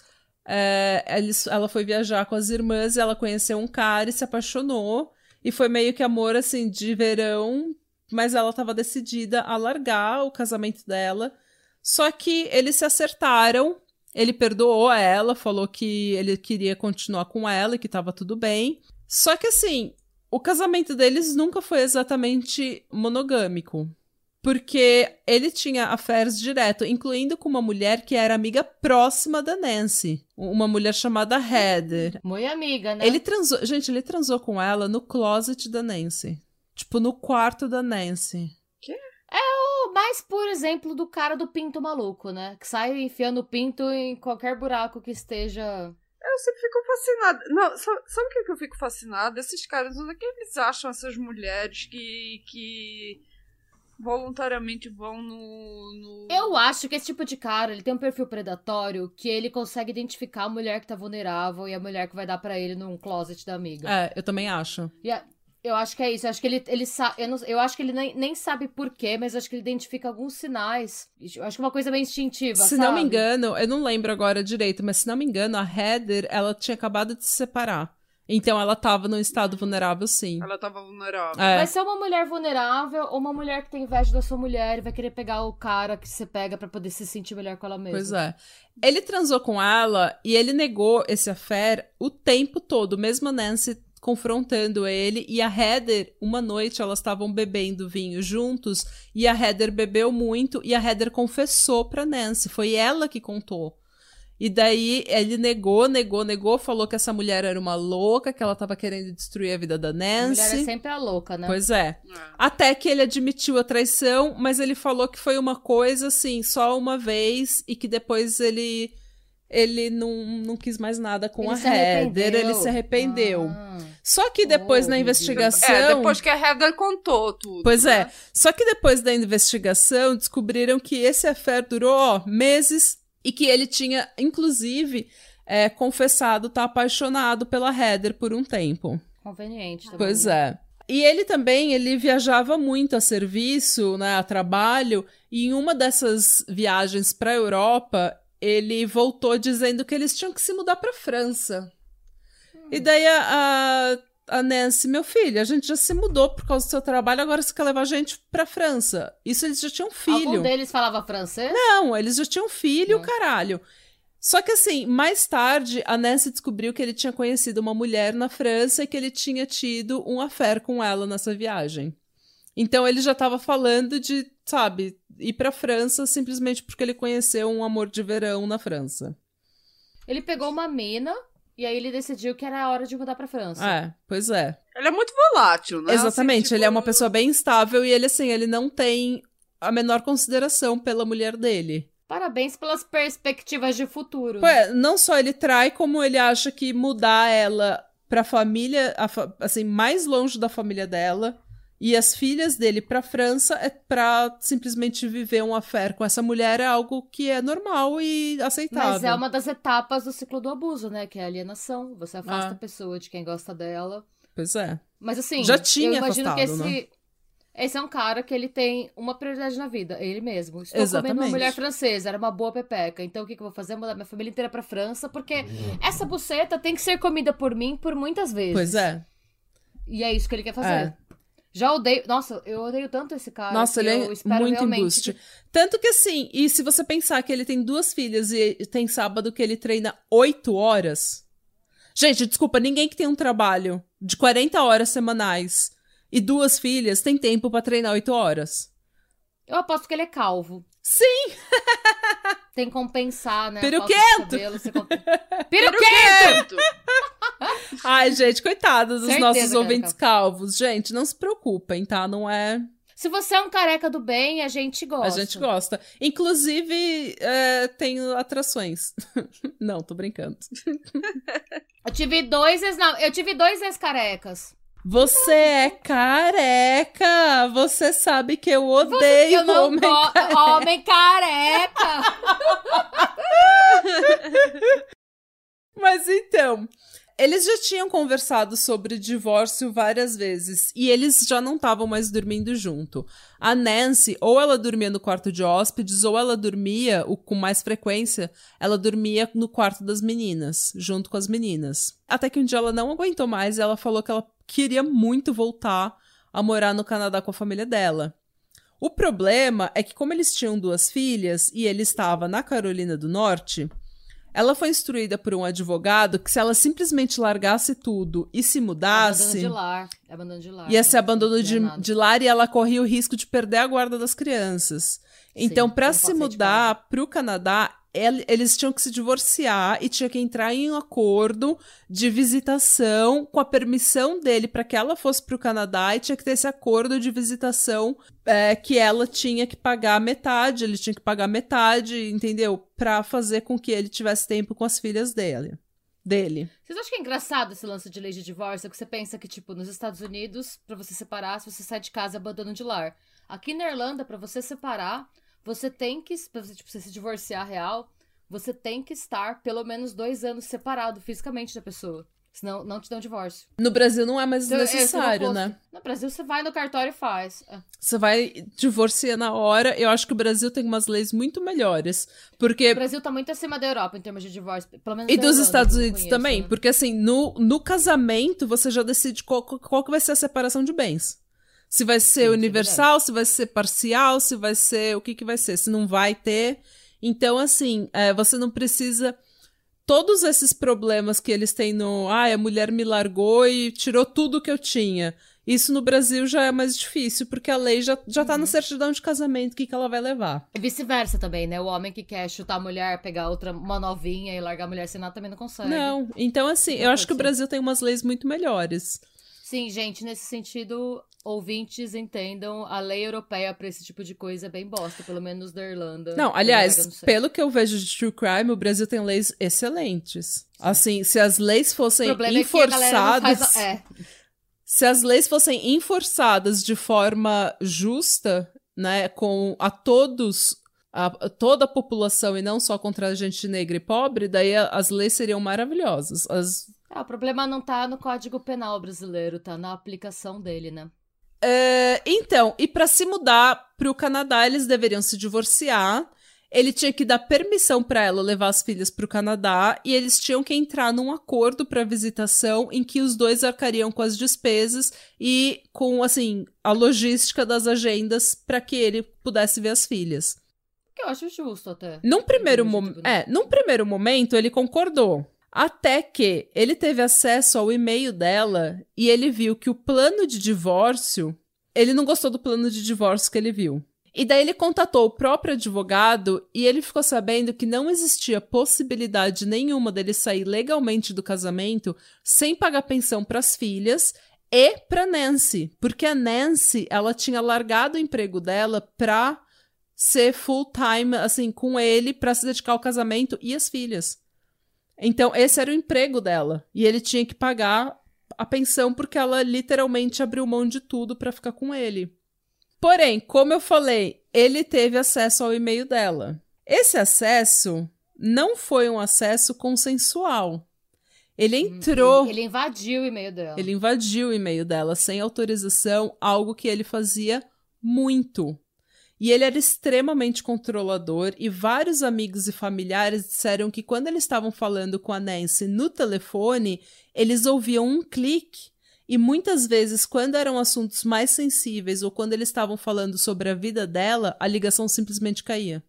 é, eles, ela foi viajar com as irmãs e ela conheceu um cara e se apaixonou. E foi meio que amor, assim, de verão, mas ela tava decidida a largar o casamento dela. Só que eles se acertaram. Ele perdoou ela, falou que ele queria continuar com ela e que tava tudo bem. Só que assim, o casamento deles nunca foi exatamente monogâmico. Porque ele tinha affairs direto, incluindo com uma mulher que era amiga próxima da Nancy. Uma mulher chamada Heather. Muito amiga, né? Ele transou. Gente, ele transou com ela no closet da Nancy. Tipo, no quarto da Nancy. Mas, por exemplo, do cara do pinto maluco, né? Que sai enfiando o pinto em qualquer buraco que esteja. Eu sempre fico fascinada. Não, sabe, sabe o que eu fico fascinada? Esses caras, onde é que eles acham essas mulheres que, que voluntariamente vão no, no. Eu acho que esse tipo de cara, ele tem um perfil predatório que ele consegue identificar a mulher que tá vulnerável e a mulher que vai dar pra ele num closet da amiga. É, eu também acho. E a- eu acho que é isso. Eu acho que ele, ele sabe. Eu, não- eu acho que ele nem, nem sabe por quê, mas acho que ele identifica alguns sinais. Eu acho que é uma coisa bem instintiva. Se não me sabe? engano, eu não lembro agora direito, mas se não me engano, a Heather, ela tinha acabado de se separar. Então ela tava num estado vulnerável, sim. Ela tava vulnerável. É. Vai ser uma mulher vulnerável ou uma mulher que tem inveja da sua mulher e vai querer pegar o cara que você pega pra poder se sentir melhor com ela mesma. Pois é. Ele transou com ela e ele negou esse affair o tempo todo, mesmo a Nancy confrontando ele. E a Heather, uma noite, elas estavam bebendo vinho juntos e a Heather bebeu muito e a Heather confessou pra Nancy. Foi ela que contou. E daí ele negou, negou, negou, falou que essa mulher era uma louca, que ela tava querendo destruir a vida da A mulher Nancy. é sempre a louca, né? Pois é. É. Até que ele admitiu a traição, mas ele falou que foi uma coisa assim, só uma vez, e que depois ele ele não, não quis mais nada com Ele a Heather, ele se arrependeu. Ah. Só que depois Oh, na investigação. É, depois que a Heather contou tudo. Pois é. né? Só que depois da investigação, descobriram que esse affair durou ó, meses e que ele tinha, inclusive, é, confessado estar apaixonado pela Heather por um tempo. Conveniente também. Pois né? é. E ele também, ele viajava muito a serviço, né, a trabalho, e em uma dessas viagens para a Europa, ele voltou dizendo que eles tinham que se mudar para França. E daí a, a, a Nancy, meu filho, a gente já se mudou por causa do seu trabalho, agora você quer levar a gente para França. Isso eles já tinham filho. Algum deles falava francês? Não, eles já tinham filho, Não. caralho. Só que assim, mais tarde, a Nancy descobriu que ele tinha conhecido uma mulher na França e que ele tinha tido um affair com ela nessa viagem. Então ele já tava falando de, sabe, ir pra França simplesmente porque ele conheceu um amor de verão na França. Ele pegou uma mina e aí ele decidiu que era a hora de mudar pra França. É, pois é. Ele é muito volátil, né? Exatamente, Assim, ele é tipo, uma pessoa bem instável e ele, assim, ele não tem a menor consideração pela mulher dele. Parabéns pelas perspectivas de futuro. Pô, é, não só ele trai, como ele acha que mudar ela pra família, a fa- assim, mais longe da família dela, e as filhas dele pra França é pra simplesmente viver um affair com essa mulher é algo que é normal e aceitável. Mas é uma das etapas do ciclo do abuso, né? Que é a alienação. Você afasta Ah. a pessoa de quem gosta dela. Pois é. Mas assim, Já tinha eu imagino que afastado, esse, né? esse é um cara que ele tem uma prioridade na vida, ele mesmo. Estou comendo Exatamente. uma mulher francesa, era uma boa pepeca. Então o que, que eu vou fazer? Mudar minha família inteira pra França, porque essa buceta tem que ser comida por mim por muitas vezes. Pois é. E é isso que ele quer fazer. É. Já odeio. Nossa, eu odeio tanto esse cara. Nossa, ele eu é espero muito embuste. que- Tanto que assim, e se você pensar que ele tem duas filhas e tem sábado que ele treina oito horas. Gente, desculpa, ninguém que tem um trabalho de 40 horas semanais e duas filhas tem tempo pra treinar oito horas. Eu aposto que ele é calvo. Sim! Tem que compensar, né? Peruquento! cabelo, comp- Peruquento! Quento! Ai, gente, coitado dos Certeza nossos ouvintes calvos. Gente, não se preocupem, tá? Não é. Se você é um careca do bem, a gente gosta. A gente gosta. Inclusive, é, tem atrações. não, tô brincando. Eu tive dois ex... não, eu tive dois ex-carecas. Você é careca! Você sabe que eu odeio Eu não homem gosto. Homem careca! Mas então, eles já tinham conversado sobre divórcio várias vezes e eles já não estavam mais dormindo junto. A Nancy, ou ela dormia no quarto de hóspedes, ou ela dormia, o- com mais frequência, ela dormia no quarto das meninas, junto com as meninas. Até que um dia ela não aguentou mais e ela falou que ela queria muito voltar a morar no Canadá com a família dela. O problema é que, como eles tinham duas filhas e ele estava na Carolina do Norte, ela foi instruída por um advogado que se ela simplesmente largasse tudo e se Abandono mudasse, de lar. Abandono de lar. ia ser abandono Não de, de lar e ela corria o risco de perder a guarda das crianças. Então, para se mudar para o Canadá, eles tinham que se divorciar e tinha que entrar em um acordo de visitação com a permissão dele para que ela fosse para o Canadá e tinha que ter esse acordo de visitação é, que ela tinha que pagar metade, ele tinha que pagar metade, entendeu? Para fazer com que ele tivesse tempo com as filhas dele. Dele. Vocês acham que é engraçado esse lance de lei de divórcio? Que você pensa que, tipo, nos Estados Unidos, pra você separar, se você sai de casa, é abandono de lar. Aqui na Irlanda, pra você separar, você tem que, pra você, tipo, você se divorciar real, você tem que estar pelo menos dois anos separado fisicamente da pessoa. Senão, não te dão divórcio. No Brasil não é mais Então, é, não necessário, fosse- né? No Brasil, você vai no cartório e faz. É. Você vai divorciar na hora. Eu acho que o Brasil tem umas leis muito melhores. Porque. O Brasil tá muito acima da Europa em termos de divórcio. Pelo menos E dos Irlanda, Estados Unidos conheço, também. né? Porque, assim, no, no casamento, você já decide qual, qual que vai ser a separação de bens. Se vai ser Sim, é universal, se vai ser parcial, se vai ser. O que, que vai ser? Se não vai ter. Então, assim, é, você não precisa. Todos esses problemas que eles têm no. Ah, a mulher me largou e tirou tudo que eu tinha. Isso no Brasil já é mais difícil, porque a lei já, já Uhum. tá na certidão de casamento, o que, que ela vai levar. E vice-versa também, né? O homem que quer chutar a mulher, pegar outra, uma novinha e largar a mulher sem nada também não consegue. Não, então assim, eu Não acho que o. Brasil tem umas leis muito melhores. Sim, gente, nesse sentido, ouvintes entendam, a lei europeia pra esse tipo de coisa é bem bosta, pelo menos da Irlanda. Não, aliás, não pelo que eu vejo de true crime, o Brasil tem leis excelentes. Assim, se as leis fossem é enforçadas, faz... É, se as leis fossem enforçadas de forma justa, né, com a todos a, toda a população e não só contra a gente negra e pobre, daí as leis seriam maravilhosas. As, Ah, o problema não tá no Código Penal brasileiro, tá na aplicação dele, né? É, então, e para se mudar pro Canadá, eles deveriam se divorciar. Ele tinha que dar permissão para ela levar as filhas pro Canadá e eles tinham que entrar num acordo para visitação em que os dois arcariam com as despesas e com assim a logística das agendas para que ele pudesse ver as filhas. Que eu acho justo até. Num primeiro, termos de mom tudo, né? é, num primeiro momento, ele concordou. Até que ele teve acesso ao e-mail dela e ele viu que o plano de divórcio. Ele não gostou do plano de divórcio que ele viu. E daí ele contatou o próprio advogado e ele ficou sabendo que não existia possibilidade nenhuma dele sair legalmente do casamento sem pagar pensão para as filhas e para Nancy, porque a Nancy ela tinha largado o emprego dela para ser full time assim com ele para se dedicar ao casamento e as filhas. Então esse era o emprego dela e ele tinha que pagar a pensão porque ela literalmente abriu mão de tudo para ficar com ele. Porém, como eu falei, ele teve acesso ao e-mail dela. Esse acesso não foi um acesso consensual. Ele entrou, Ele, ele invadiu o e-mail dela. ele invadiu o e-mail dela sem autorização, algo que ele fazia muito. E ele era extremamente controlador, e vários amigos e familiares disseram que quando eles estavam falando com a Nancy no telefone, eles ouviam um clique E muitas vezes, quando eram assuntos mais sensíveis ou quando eles estavam falando sobre a vida dela, a ligação simplesmente caía.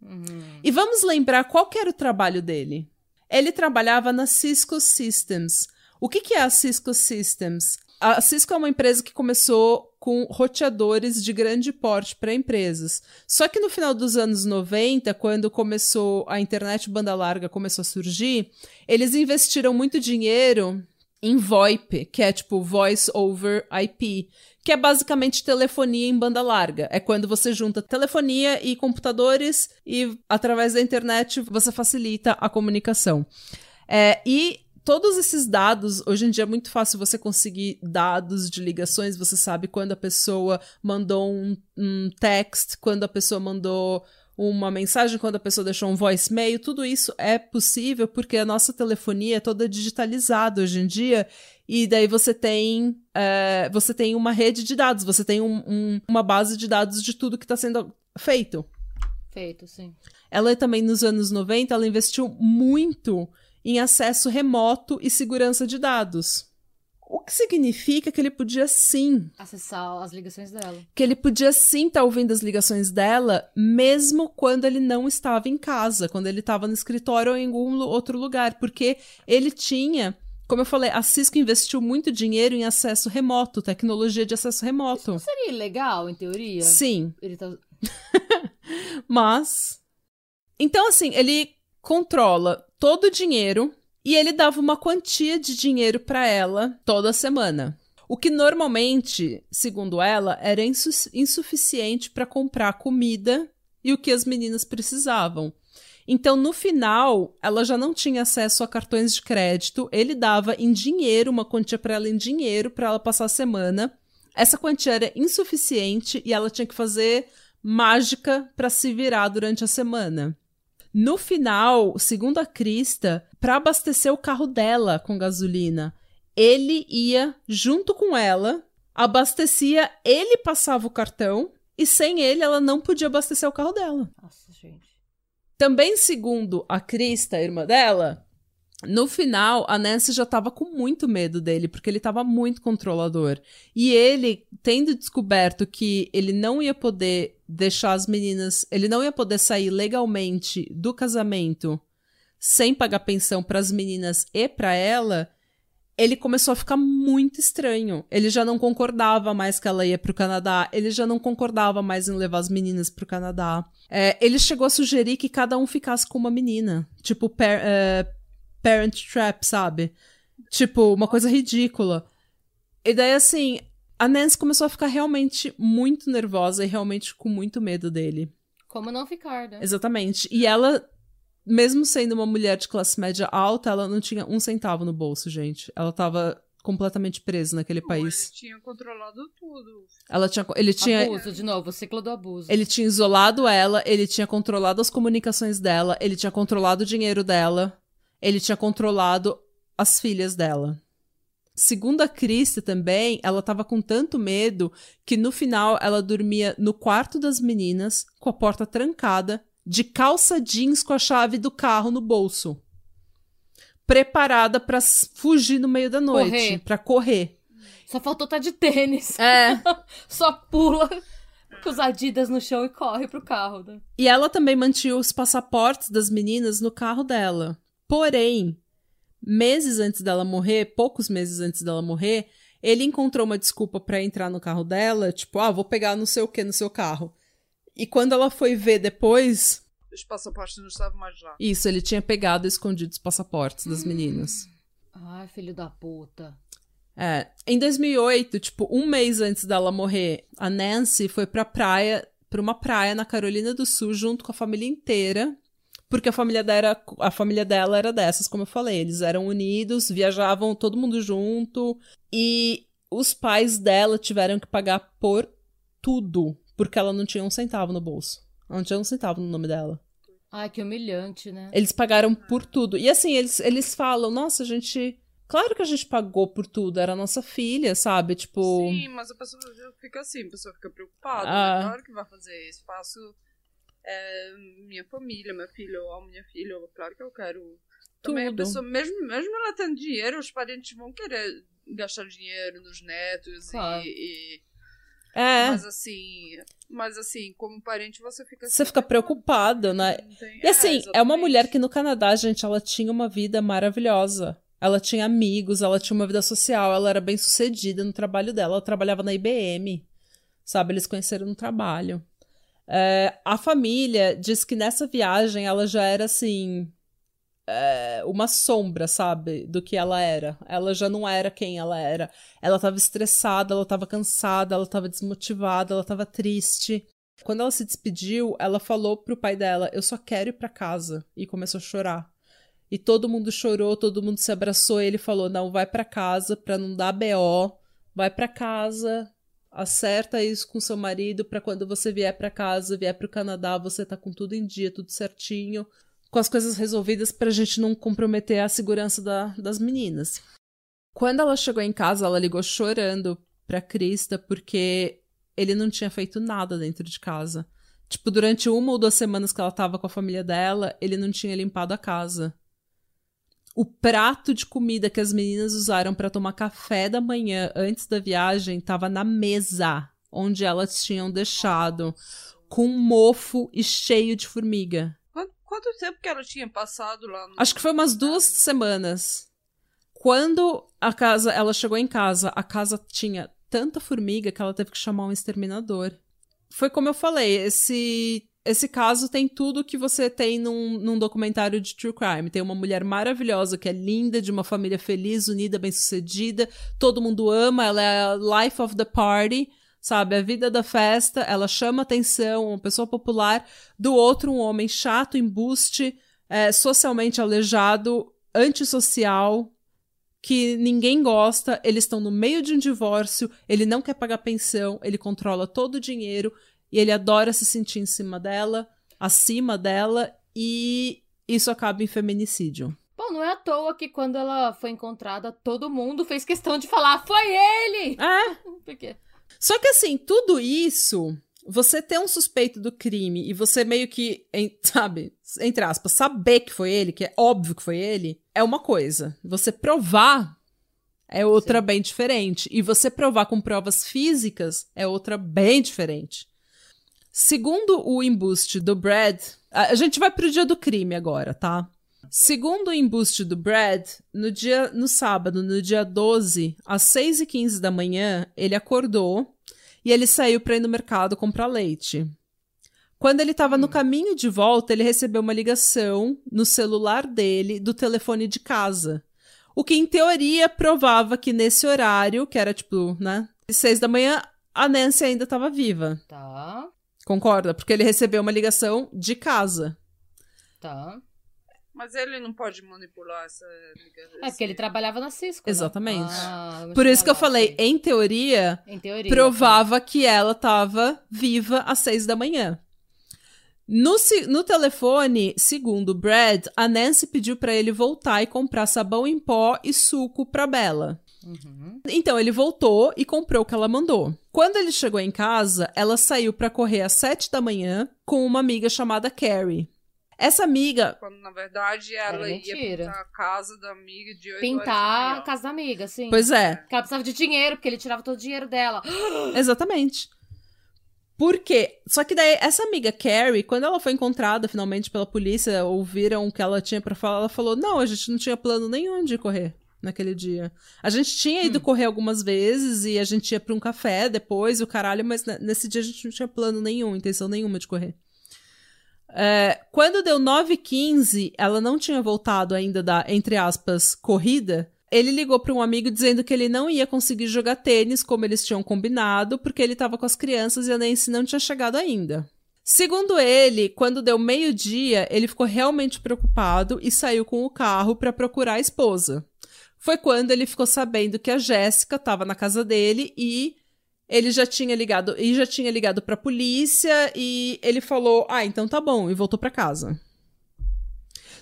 Uhum. E vamos lembrar qual era o trabalho dele. Ele trabalhava na Cisco Systems. O que, que é a Cisco Systems? A Cisco é uma empresa que começou com roteadores de grande porte para empresas. Só que no final dos anos 90, quando começou a internet banda larga começou a surgir, eles investiram muito dinheiro em VoIP, que é tipo Voice over IP, que é basicamente telefonia em banda larga. É quando você junta telefonia e computadores e através da internet você facilita a comunicação. É, e todos esses dados, hoje em dia é muito fácil você conseguir dados de ligações, você sabe quando a pessoa mandou um, um text, quando a pessoa mandou uma mensagem, quando a pessoa deixou um voicemail, tudo isso é possível porque a nossa telefonia é toda digitalizada hoje em dia e daí você tem é, você tem uma rede de dados, você tem um, um, uma base de dados de tudo que está sendo feito. Feito, sim. Ela também nos anos 90, ela investiu muito em acesso remoto e segurança de dados. O que significa que ele podia sim acessar as ligações dela. Que ele podia sim estar tá ouvindo as ligações dela, mesmo quando ele não estava em casa, quando ele estava no escritório ou em algum outro lugar, porque ele tinha como eu falei, a Cisco investiu muito dinheiro em acesso remoto, tecnologia de acesso remoto. Isso não seria legal, em teoria? Sim. Ele tá... Mas. Então, assim, ele controla todo o dinheiro e ele dava uma quantia de dinheiro para ela toda semana. O que normalmente, segundo ela, era insu insuficiente para comprar comida e o que as meninas precisavam. Então, no final, ela já não tinha acesso a cartões de crédito. Ele dava em dinheiro, uma quantia para ela em dinheiro, para ela passar a semana. Essa quantia era insuficiente e ela tinha que fazer mágica para se virar durante a semana. No final, segundo a Krista, para abastecer o carro dela com gasolina, ele ia junto com ela, abastecia, ele passava o cartão e sem ele ela não podia abastecer o carro dela. Nossa, gente. Também segundo a Krista, a irmã dela, no final, a Nancy já estava com muito medo dele, porque ele estava muito controlador. E ele, tendo descoberto que ele não ia poder deixar as meninas, ele não ia poder sair legalmente do casamento sem pagar pensão para as meninas e para ela, ele começou a ficar muito estranho. Ele já não concordava mais que ela ia pro Canadá, ele já não concordava mais em levar as meninas pro Canadá. É, ele chegou a sugerir que cada um ficasse com uma menina. Tipo, per, é, Parent Trap, sabe? Tipo, uma coisa ridícula. E daí, assim, a Nancy começou a ficar realmente muito nervosa e realmente com muito medo dele. Como não ficar, né? Exatamente. E ela, mesmo sendo uma mulher de classe média alta, ela não tinha um centavo no bolso, gente. Ela tava completamente presa naquele não, país. Ele tinha controlado tudo. Ela tinha, ele tinha abuso de novo, o ciclo do abuso. Ele tinha isolado ela, ele tinha controlado as comunicações dela, ele tinha controlado o dinheiro dela ele tinha controlado as filhas dela. Segundo a Christie também, ela estava com tanto medo que no final ela dormia no quarto das meninas, com a porta trancada, de calça jeans com a chave do carro no bolso. Preparada para fugir no meio da noite, para correr. Só faltou estar tá de tênis. É. Só pula com os Adidas no chão e corre pro carro, né? E ela também mantinha os passaportes das meninas no carro dela. Porém, meses antes dela morrer, poucos meses antes dela morrer, ele encontrou uma desculpa para entrar no carro dela, tipo, ah, vou pegar não sei o que no seu carro. E quando ela foi ver depois. Os passaportes não estavam mais lá. Isso, ele tinha pegado e escondido os passaportes das meninas. Ai, filho da puta. É. Em 2008, tipo, um mês antes dela morrer, a Nancy foi pra praia, pra uma praia na Carolina do Sul, junto com a família inteira porque a família dela era, a família dela era dessas, como eu falei. Eles eram unidos, viajavam todo mundo junto. E os pais dela tiveram que pagar por tudo, porque ela não tinha um centavo no bolso. Ela não tinha um centavo no nome dela. Ai, que humilhante, né? Eles pagaram por tudo. E assim, eles, eles falam, nossa, a gente. Claro que a gente pagou por tudo, era nossa filha, sabe? Tipo. Sim, mas a pessoa fica assim, a pessoa fica preocupada. Ah. Né? Claro que vai fazer isso. Faço é, minha família, meu filho ou minha filha, claro que eu quero Também a pessoa, mesmo, mesmo ela tendo dinheiro, os parentes vão querer gastar dinheiro nos netos claro. e, e... É. Mas assim, mas assim, como parente você fica Você fica preocupado, né? Tem... E assim, é, é, uma mulher que no Canadá, gente, ela tinha uma vida maravilhosa. Ela tinha amigos, ela tinha uma vida social, ela era bem sucedida no trabalho dela. Ela trabalhava na IBM, sabe? Eles conheceram no trabalho. É, a família diz que nessa viagem ela já era assim. É, uma sombra, sabe? Do que ela era. Ela já não era quem ela era. Ela estava estressada, ela estava cansada, ela estava desmotivada, ela estava triste. Quando ela se despediu, ela falou pro pai dela: Eu só quero ir para casa. E começou a chorar. E todo mundo chorou, todo mundo se abraçou. E ele falou: Não, vai para casa pra não dar BO. Vai para casa, acerta isso com seu marido para quando você vier para casa, vier para o Canadá, você tá com tudo em dia, tudo certinho, com as coisas resolvidas pra gente não comprometer a segurança da, das meninas. Quando ela chegou em casa, ela ligou chorando pra Krista porque ele não tinha feito nada dentro de casa. Tipo, durante uma ou duas semanas que ela tava com a família dela, ele não tinha limpado a casa o prato de comida que as meninas usaram para tomar café da manhã antes da viagem estava na mesa onde elas tinham deixado, com mofo e cheio de formiga. Quanto, quanto tempo que ela tinha passado lá? No... Acho que foi umas duas semanas. Quando a casa, ela chegou em casa, a casa tinha tanta formiga que ela teve que chamar um exterminador. Foi como eu falei, esse esse caso tem tudo que você tem num, num documentário de true crime. Tem uma mulher maravilhosa que é linda, de uma família feliz, unida, bem-sucedida, todo mundo ama, ela é a life of the party, sabe? A vida da festa, ela chama atenção, uma pessoa popular. Do outro, um homem chato, embuste, é, socialmente aleijado, antissocial, que ninguém gosta, eles estão no meio de um divórcio, ele não quer pagar pensão, ele controla todo o dinheiro, e ele adora se sentir em cima dela, acima dela, e isso acaba em feminicídio. Bom, não é à toa que quando ela foi encontrada, todo mundo fez questão de falar: foi ele! É. Por quê? Só que assim, tudo isso, você ter um suspeito do crime e você meio que, sabe, entre aspas, saber que foi ele, que é óbvio que foi ele, é uma coisa. Você provar é outra Sim. bem diferente. E você provar com provas físicas é outra bem diferente. Segundo o embuste do Brad, a gente vai pro dia do crime agora, tá? Segundo o embuste do Brad, no dia no sábado, no dia 12, às 6 e 15 da manhã, ele acordou e ele saiu para ir no mercado comprar leite. Quando ele estava no hum. caminho de volta, ele recebeu uma ligação no celular dele do telefone de casa. O que, em teoria, provava que nesse horário, que era tipo, né, seis da manhã, a Nancy ainda estava viva. Tá. Concorda? Porque ele recebeu uma ligação de casa. Tá. Mas ele não pode manipular essa ligação. É porque ele trabalhava na Cisco. Né? Exatamente. Ah, Por isso que eu falei, em teoria, em teoria provava tá. que ela estava viva às seis da manhã. No, no telefone, segundo Brad, a Nancy pediu para ele voltar e comprar sabão em pó e suco para Bella. Uhum. Então ele voltou e comprou o que ela mandou. Quando ele chegou em casa, ela saiu para correr às sete da manhã com uma amiga chamada Carrie. Essa amiga. Quando na verdade ela ia pintar a casa da amiga de 8 Pintar a casa da amiga, sim. Pois é. Porque ela precisava de dinheiro, porque ele tirava todo o dinheiro dela. Exatamente. Por quê? Só que daí, essa amiga Carrie, quando ela foi encontrada finalmente pela polícia, ouviram o que ela tinha para falar, ela falou: Não, a gente não tinha plano nenhum de correr naquele dia. A gente tinha ido hum. correr algumas vezes e a gente ia pra um café depois, o caralho, mas nesse dia a gente não tinha plano nenhum, intenção nenhuma de correr. É, quando deu 9h15, ela não tinha voltado ainda da, entre aspas, corrida. Ele ligou para um amigo dizendo que ele não ia conseguir jogar tênis como eles tinham combinado, porque ele estava com as crianças e a Nancy não tinha chegado ainda. Segundo ele, quando deu meio-dia, ele ficou realmente preocupado e saiu com o carro para procurar a esposa foi quando ele ficou sabendo que a Jéssica estava na casa dele e ele já tinha ligado e já tinha ligado para a polícia e ele falou: "Ah, então tá bom", e voltou para casa.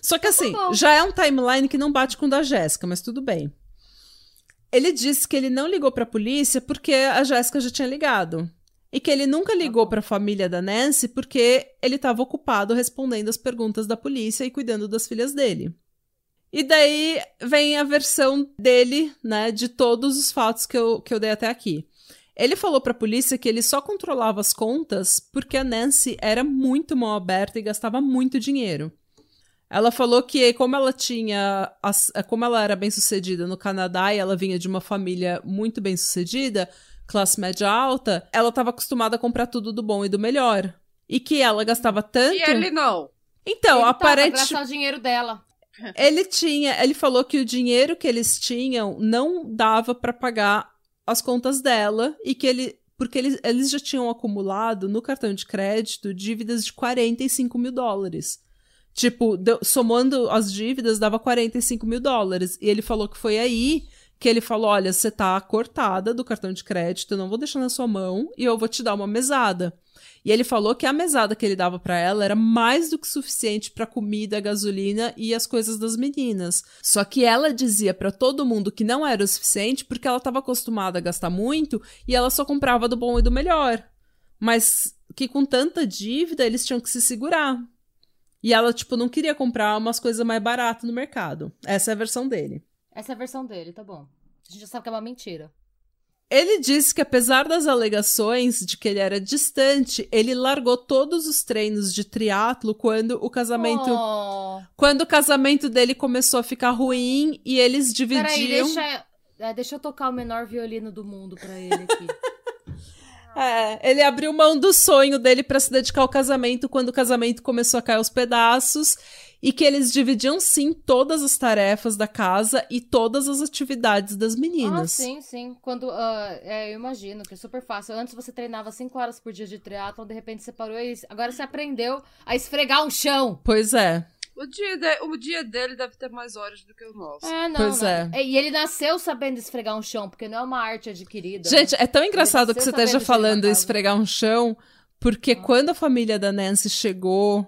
Só que assim, tá já é um timeline que não bate com o da Jéssica, mas tudo bem. Ele disse que ele não ligou para a polícia porque a Jéssica já tinha ligado. E que ele nunca ligou para a família da Nancy porque ele estava ocupado respondendo as perguntas da polícia e cuidando das filhas dele. E daí vem a versão dele, né, de todos os fatos que eu, que eu dei até aqui. Ele falou pra polícia que ele só controlava as contas porque a Nancy era muito mal aberta e gastava muito dinheiro. Ela falou que como ela tinha, como ela era bem sucedida no Canadá e ela vinha de uma família muito bem sucedida, classe média alta, ela estava acostumada a comprar tudo do bom e do melhor. E que ela gastava tanto. E ele não. Então, aparentemente. Tava, o dinheiro dela. Ele tinha, ele falou que o dinheiro que eles tinham não dava para pagar as contas dela e que ele porque eles, eles já tinham acumulado no cartão de crédito dívidas de 45 mil dólares. Tipo, deu, somando as dívidas, dava 45 mil dólares. E ele falou que foi aí que ele falou: olha, você tá cortada do cartão de crédito, eu não vou deixar na sua mão e eu vou te dar uma mesada. E ele falou que a mesada que ele dava para ela era mais do que suficiente para comida, gasolina e as coisas das meninas. Só que ela dizia para todo mundo que não era o suficiente porque ela estava acostumada a gastar muito e ela só comprava do bom e do melhor. Mas que com tanta dívida eles tinham que se segurar. E ela, tipo, não queria comprar umas coisas mais baratas no mercado. Essa é a versão dele. Essa é a versão dele, tá bom. A gente já sabe que é uma mentira. Ele disse que, apesar das alegações de que ele era distante, ele largou todos os treinos de triatlo quando o casamento. Oh. Quando o casamento dele começou a ficar ruim e eles dividiam. Peraí, deixa, é, deixa eu tocar o menor violino do mundo pra ele aqui. É, ele abriu mão do sonho dele para se dedicar ao casamento quando o casamento começou a cair aos pedaços e que eles dividiam sim todas as tarefas da casa e todas as atividades das meninas. Ah, sim, sim. Quando, uh, é, eu imagino que é super fácil. Antes você treinava 5 horas por dia de triatlon, de repente você parou e agora você aprendeu a esfregar um chão. Pois é. O dia, de, o dia dele deve ter mais horas do que o nosso. É, não. Pois não. é. E ele nasceu sabendo esfregar um chão, porque não é uma arte adquirida. Gente, é tão engraçado que você esteja falando esfregar um chão, porque ah. quando a família da Nancy chegou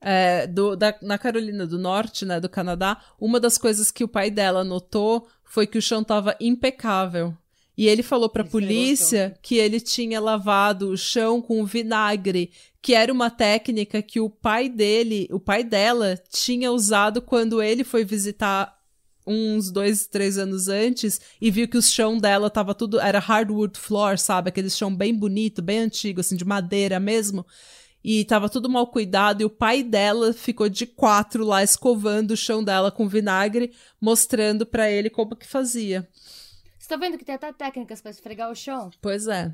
é, do, da, na Carolina do Norte, né, do Canadá, uma das coisas que o pai dela notou foi que o chão estava impecável. E ele falou para a polícia que ele tinha lavado o chão com vinagre, que era uma técnica que o pai dele, o pai dela, tinha usado quando ele foi visitar uns dois, três anos antes e viu que o chão dela tava tudo. Era hardwood floor, sabe? Aquele chão bem bonito, bem antigo, assim, de madeira mesmo e tava tudo mal cuidado e o pai dela ficou de quatro lá escovando o chão dela com vinagre, mostrando para ele como que fazia. Você tá vendo que tem até técnicas para esfregar o chão? Pois é.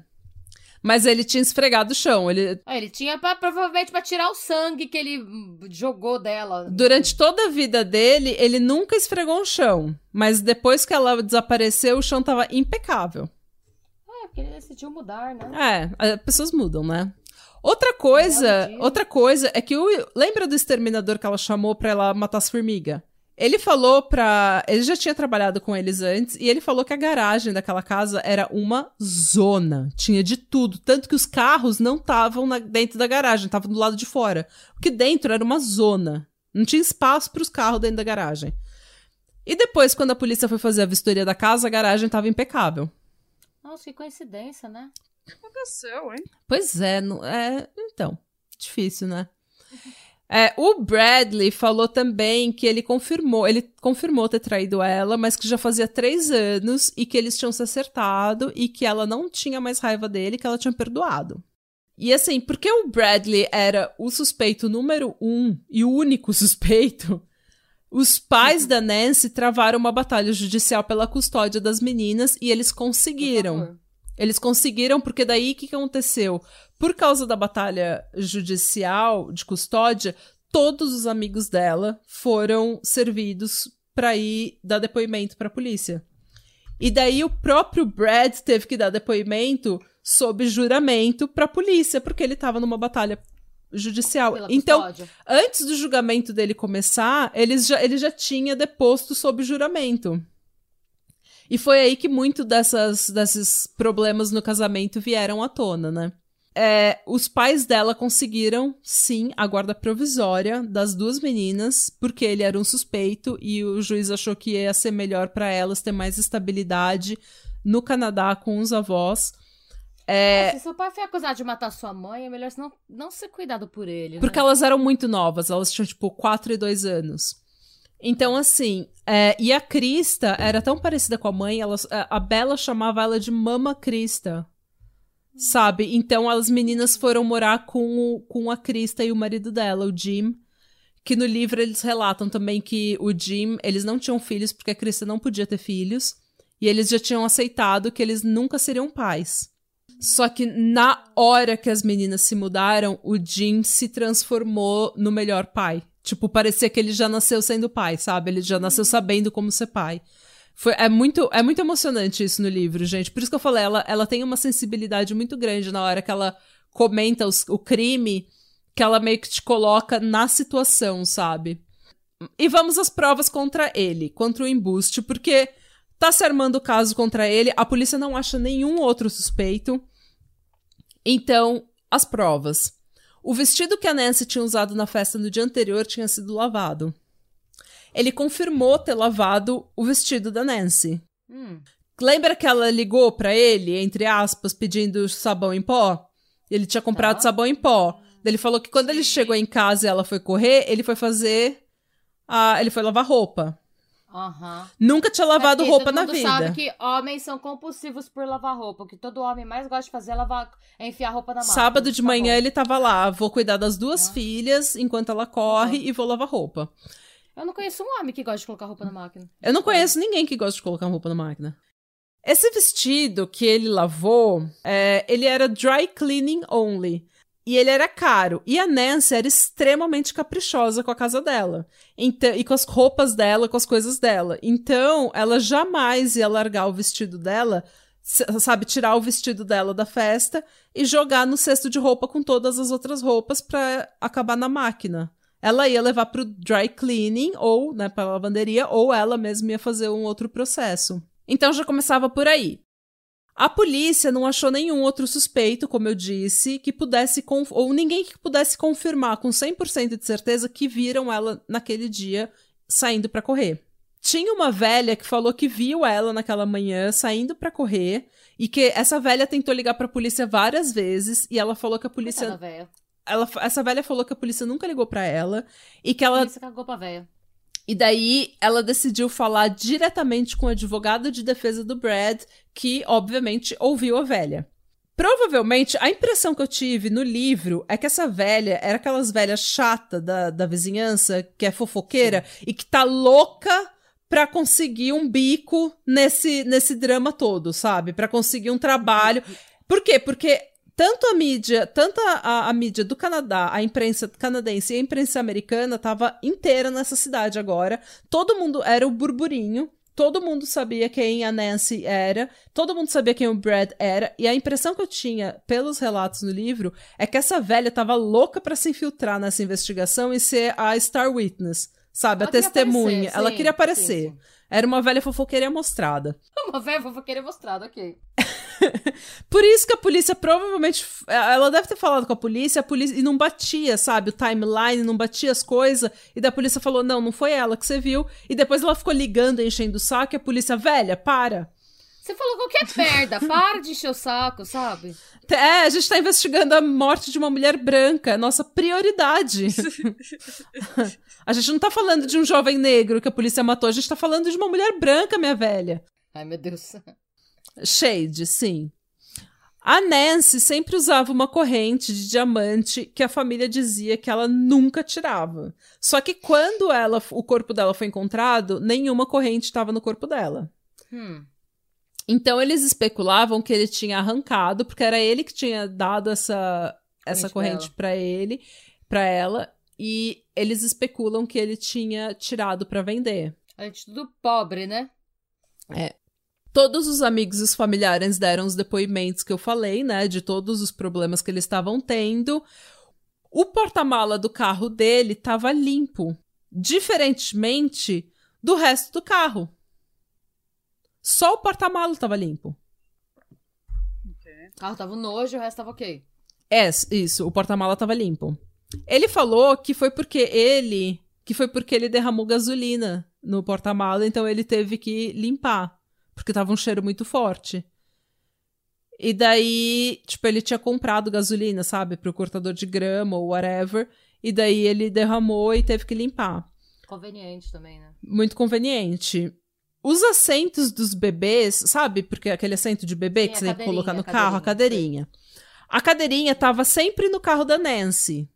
Mas ele tinha esfregado o chão. Ele, ah, ele tinha pra, provavelmente para tirar o sangue que ele jogou dela. Durante toda a vida dele, ele nunca esfregou o chão. Mas depois que ela desapareceu, o chão tava impecável. É, porque ele decidiu mudar, né? É, as pessoas mudam, né? Outra coisa, outra coisa é que o lembra do exterminador que ela chamou para ela matar as formigas? Ele falou pra. Ele já tinha trabalhado com eles antes, e ele falou que a garagem daquela casa era uma zona. Tinha de tudo. Tanto que os carros não estavam dentro da garagem, estavam do lado de fora. Porque dentro era uma zona. Não tinha espaço para os carros dentro da garagem. E depois, quando a polícia foi fazer a vistoria da casa, a garagem estava impecável. Nossa, que coincidência, né? aconteceu, hein? Pois é, não, é então, difícil, né? É, o Bradley falou também que ele confirmou, ele confirmou ter traído ela, mas que já fazia três anos e que eles tinham se acertado e que ela não tinha mais raiva dele, que ela tinha perdoado. E assim, porque o Bradley era o suspeito número um e o único suspeito, os pais da Nancy travaram uma batalha judicial pela custódia das meninas e eles conseguiram. Eles conseguiram, porque daí o que, que aconteceu? Por causa da batalha judicial de custódia, todos os amigos dela foram servidos para ir dar depoimento para a polícia. E daí o próprio Brad teve que dar depoimento sob juramento para a polícia, porque ele estava numa batalha judicial. Então, antes do julgamento dele começar, ele já, ele já tinha deposto sob juramento. E foi aí que muito dessas, desses problemas no casamento vieram à tona, né? É, os pais dela conseguiram, sim, a guarda provisória das duas meninas, porque ele era um suspeito e o juiz achou que ia ser melhor para elas ter mais estabilidade no Canadá com os avós. É... É, se seu pai foi acusado de matar sua mãe, é melhor não, não ser cuidado por ele. Porque né? elas eram muito novas, elas tinham tipo 4 e 2 anos. Então, assim, é, e a Krista era tão parecida com a mãe, ela, a Bela chamava ela de Mama Krista. Sabe? Então as meninas foram morar com, o, com a Krista e o marido dela, o Jim. Que no livro eles relatam também que o Jim, eles não tinham filhos porque a Krista não podia ter filhos. E eles já tinham aceitado que eles nunca seriam pais. Só que na hora que as meninas se mudaram, o Jim se transformou no melhor pai. Tipo, parecia que ele já nasceu sendo pai, sabe? Ele já nasceu sabendo como ser pai. Foi, é, muito, é muito emocionante isso no livro, gente. Por isso que eu falei, ela, ela tem uma sensibilidade muito grande na hora que ela comenta os, o crime, que ela meio que te coloca na situação, sabe? E vamos às provas contra ele, contra o embuste, porque tá se armando o caso contra ele, a polícia não acha nenhum outro suspeito. Então, as provas. O vestido que a Nancy tinha usado na festa no dia anterior tinha sido lavado. Ele confirmou ter lavado o vestido da Nancy. Hum. Lembra que ela ligou para ele, entre aspas, pedindo sabão em pó? Ele tinha comprado tá. sabão em pó. Ele falou que quando ele chegou em casa e ela foi correr, ele foi fazer. A... Ele foi lavar roupa. Uhum. Nunca tinha lavado é roupa na vida. sabe que homens são compulsivos por lavar roupa. O que todo homem mais gosta de fazer é, lavar, é enfiar roupa na máquina. Sábado de tá manhã bom. ele tava lá. Vou cuidar das duas uhum. filhas enquanto ela corre uhum. e vou lavar roupa. Eu não conheço um homem que gosta de colocar roupa na máquina. Eu não conheço ninguém que gosta de colocar roupa na máquina. Esse vestido que ele lavou, é, ele era dry cleaning only. E ele era caro. E a Nancy era extremamente caprichosa com a casa dela. Então, e com as roupas dela, com as coisas dela. Então, ela jamais ia largar o vestido dela, sabe, tirar o vestido dela da festa e jogar no cesto de roupa com todas as outras roupas para acabar na máquina. Ela ia levar pro dry cleaning ou, né, pra lavanderia, ou ela mesma ia fazer um outro processo. Então já começava por aí. A polícia não achou nenhum outro suspeito, como eu disse, que pudesse ou ninguém que pudesse confirmar com 100% de certeza que viram ela naquele dia saindo para correr. Tinha uma velha que falou que viu ela naquela manhã saindo para correr e que essa velha tentou ligar para a polícia várias vezes e ela falou que a polícia ela, essa velha falou que a polícia nunca ligou para ela e que ela a polícia cagou pra velha. E daí ela decidiu falar diretamente com o advogado de defesa do Brad, que obviamente ouviu a velha. Provavelmente, a impressão que eu tive no livro é que essa velha era aquelas velhas chata da, da vizinhança, que é fofoqueira Sim. e que tá louca pra conseguir um bico nesse, nesse drama todo, sabe? Pra conseguir um trabalho. Por quê? Porque tanto a mídia, tanto a, a, mídia do Canadá, a imprensa canadense e a imprensa americana tava inteira nessa cidade agora. Todo mundo era o burburinho. Todo mundo sabia quem a Nancy era, todo mundo sabia quem o Brad era, e a impressão que eu tinha pelos relatos no livro é que essa velha tava louca para se infiltrar nessa investigação e ser a Star Witness, sabe? Ela a testemunha. Aparecer, Ela queria aparecer. Sim, sim. Era uma velha fofoqueira mostrada. Uma velha fofoqueira mostrada, ok. Por isso que a polícia provavelmente. Ela deve ter falado com a polícia, a polícia e não batia, sabe? O timeline, não batia as coisas. E da polícia falou: não, não foi ela que você viu. E depois ela ficou ligando, enchendo o saco, e a polícia, velha, para. Você falou qualquer merda, para de encher o saco, sabe? É, a gente tá investigando a morte de uma mulher branca, é nossa prioridade. a gente não tá falando de um jovem negro que a polícia matou, a gente tá falando de uma mulher branca, minha velha. Ai, meu Deus. Shade, sim. A Nancy sempre usava uma corrente de diamante que a família dizia que ela nunca tirava. Só que quando ela, o corpo dela foi encontrado, nenhuma corrente estava no corpo dela. Hum. Então eles especulavam que ele tinha arrancado, porque era ele que tinha dado essa, essa corrente para ele, para ela, e eles especulam que ele tinha tirado para vender. A gente tudo pobre, né? É. Todos os amigos e os familiares deram os depoimentos que eu falei, né? De todos os problemas que eles estavam tendo. O porta-mala do carro dele estava limpo, diferentemente do resto do carro. Só o porta-mala estava limpo. Okay. O carro tava nojo, o resto tava ok. É, isso, o porta-mala estava limpo. Ele falou que foi porque ele, que foi porque ele derramou gasolina no porta-mala, então ele teve que limpar porque tava um cheiro muito forte. E daí, tipo, ele tinha comprado gasolina, sabe, pro cortador de grama ou whatever, e daí ele derramou e teve que limpar. Conveniente também, né? Muito conveniente. Os assentos dos bebês, sabe? Porque aquele assento de bebê Sim, que você tem que colocar no carro, a cadeirinha. A cadeirinha tava sempre no carro da Nancy.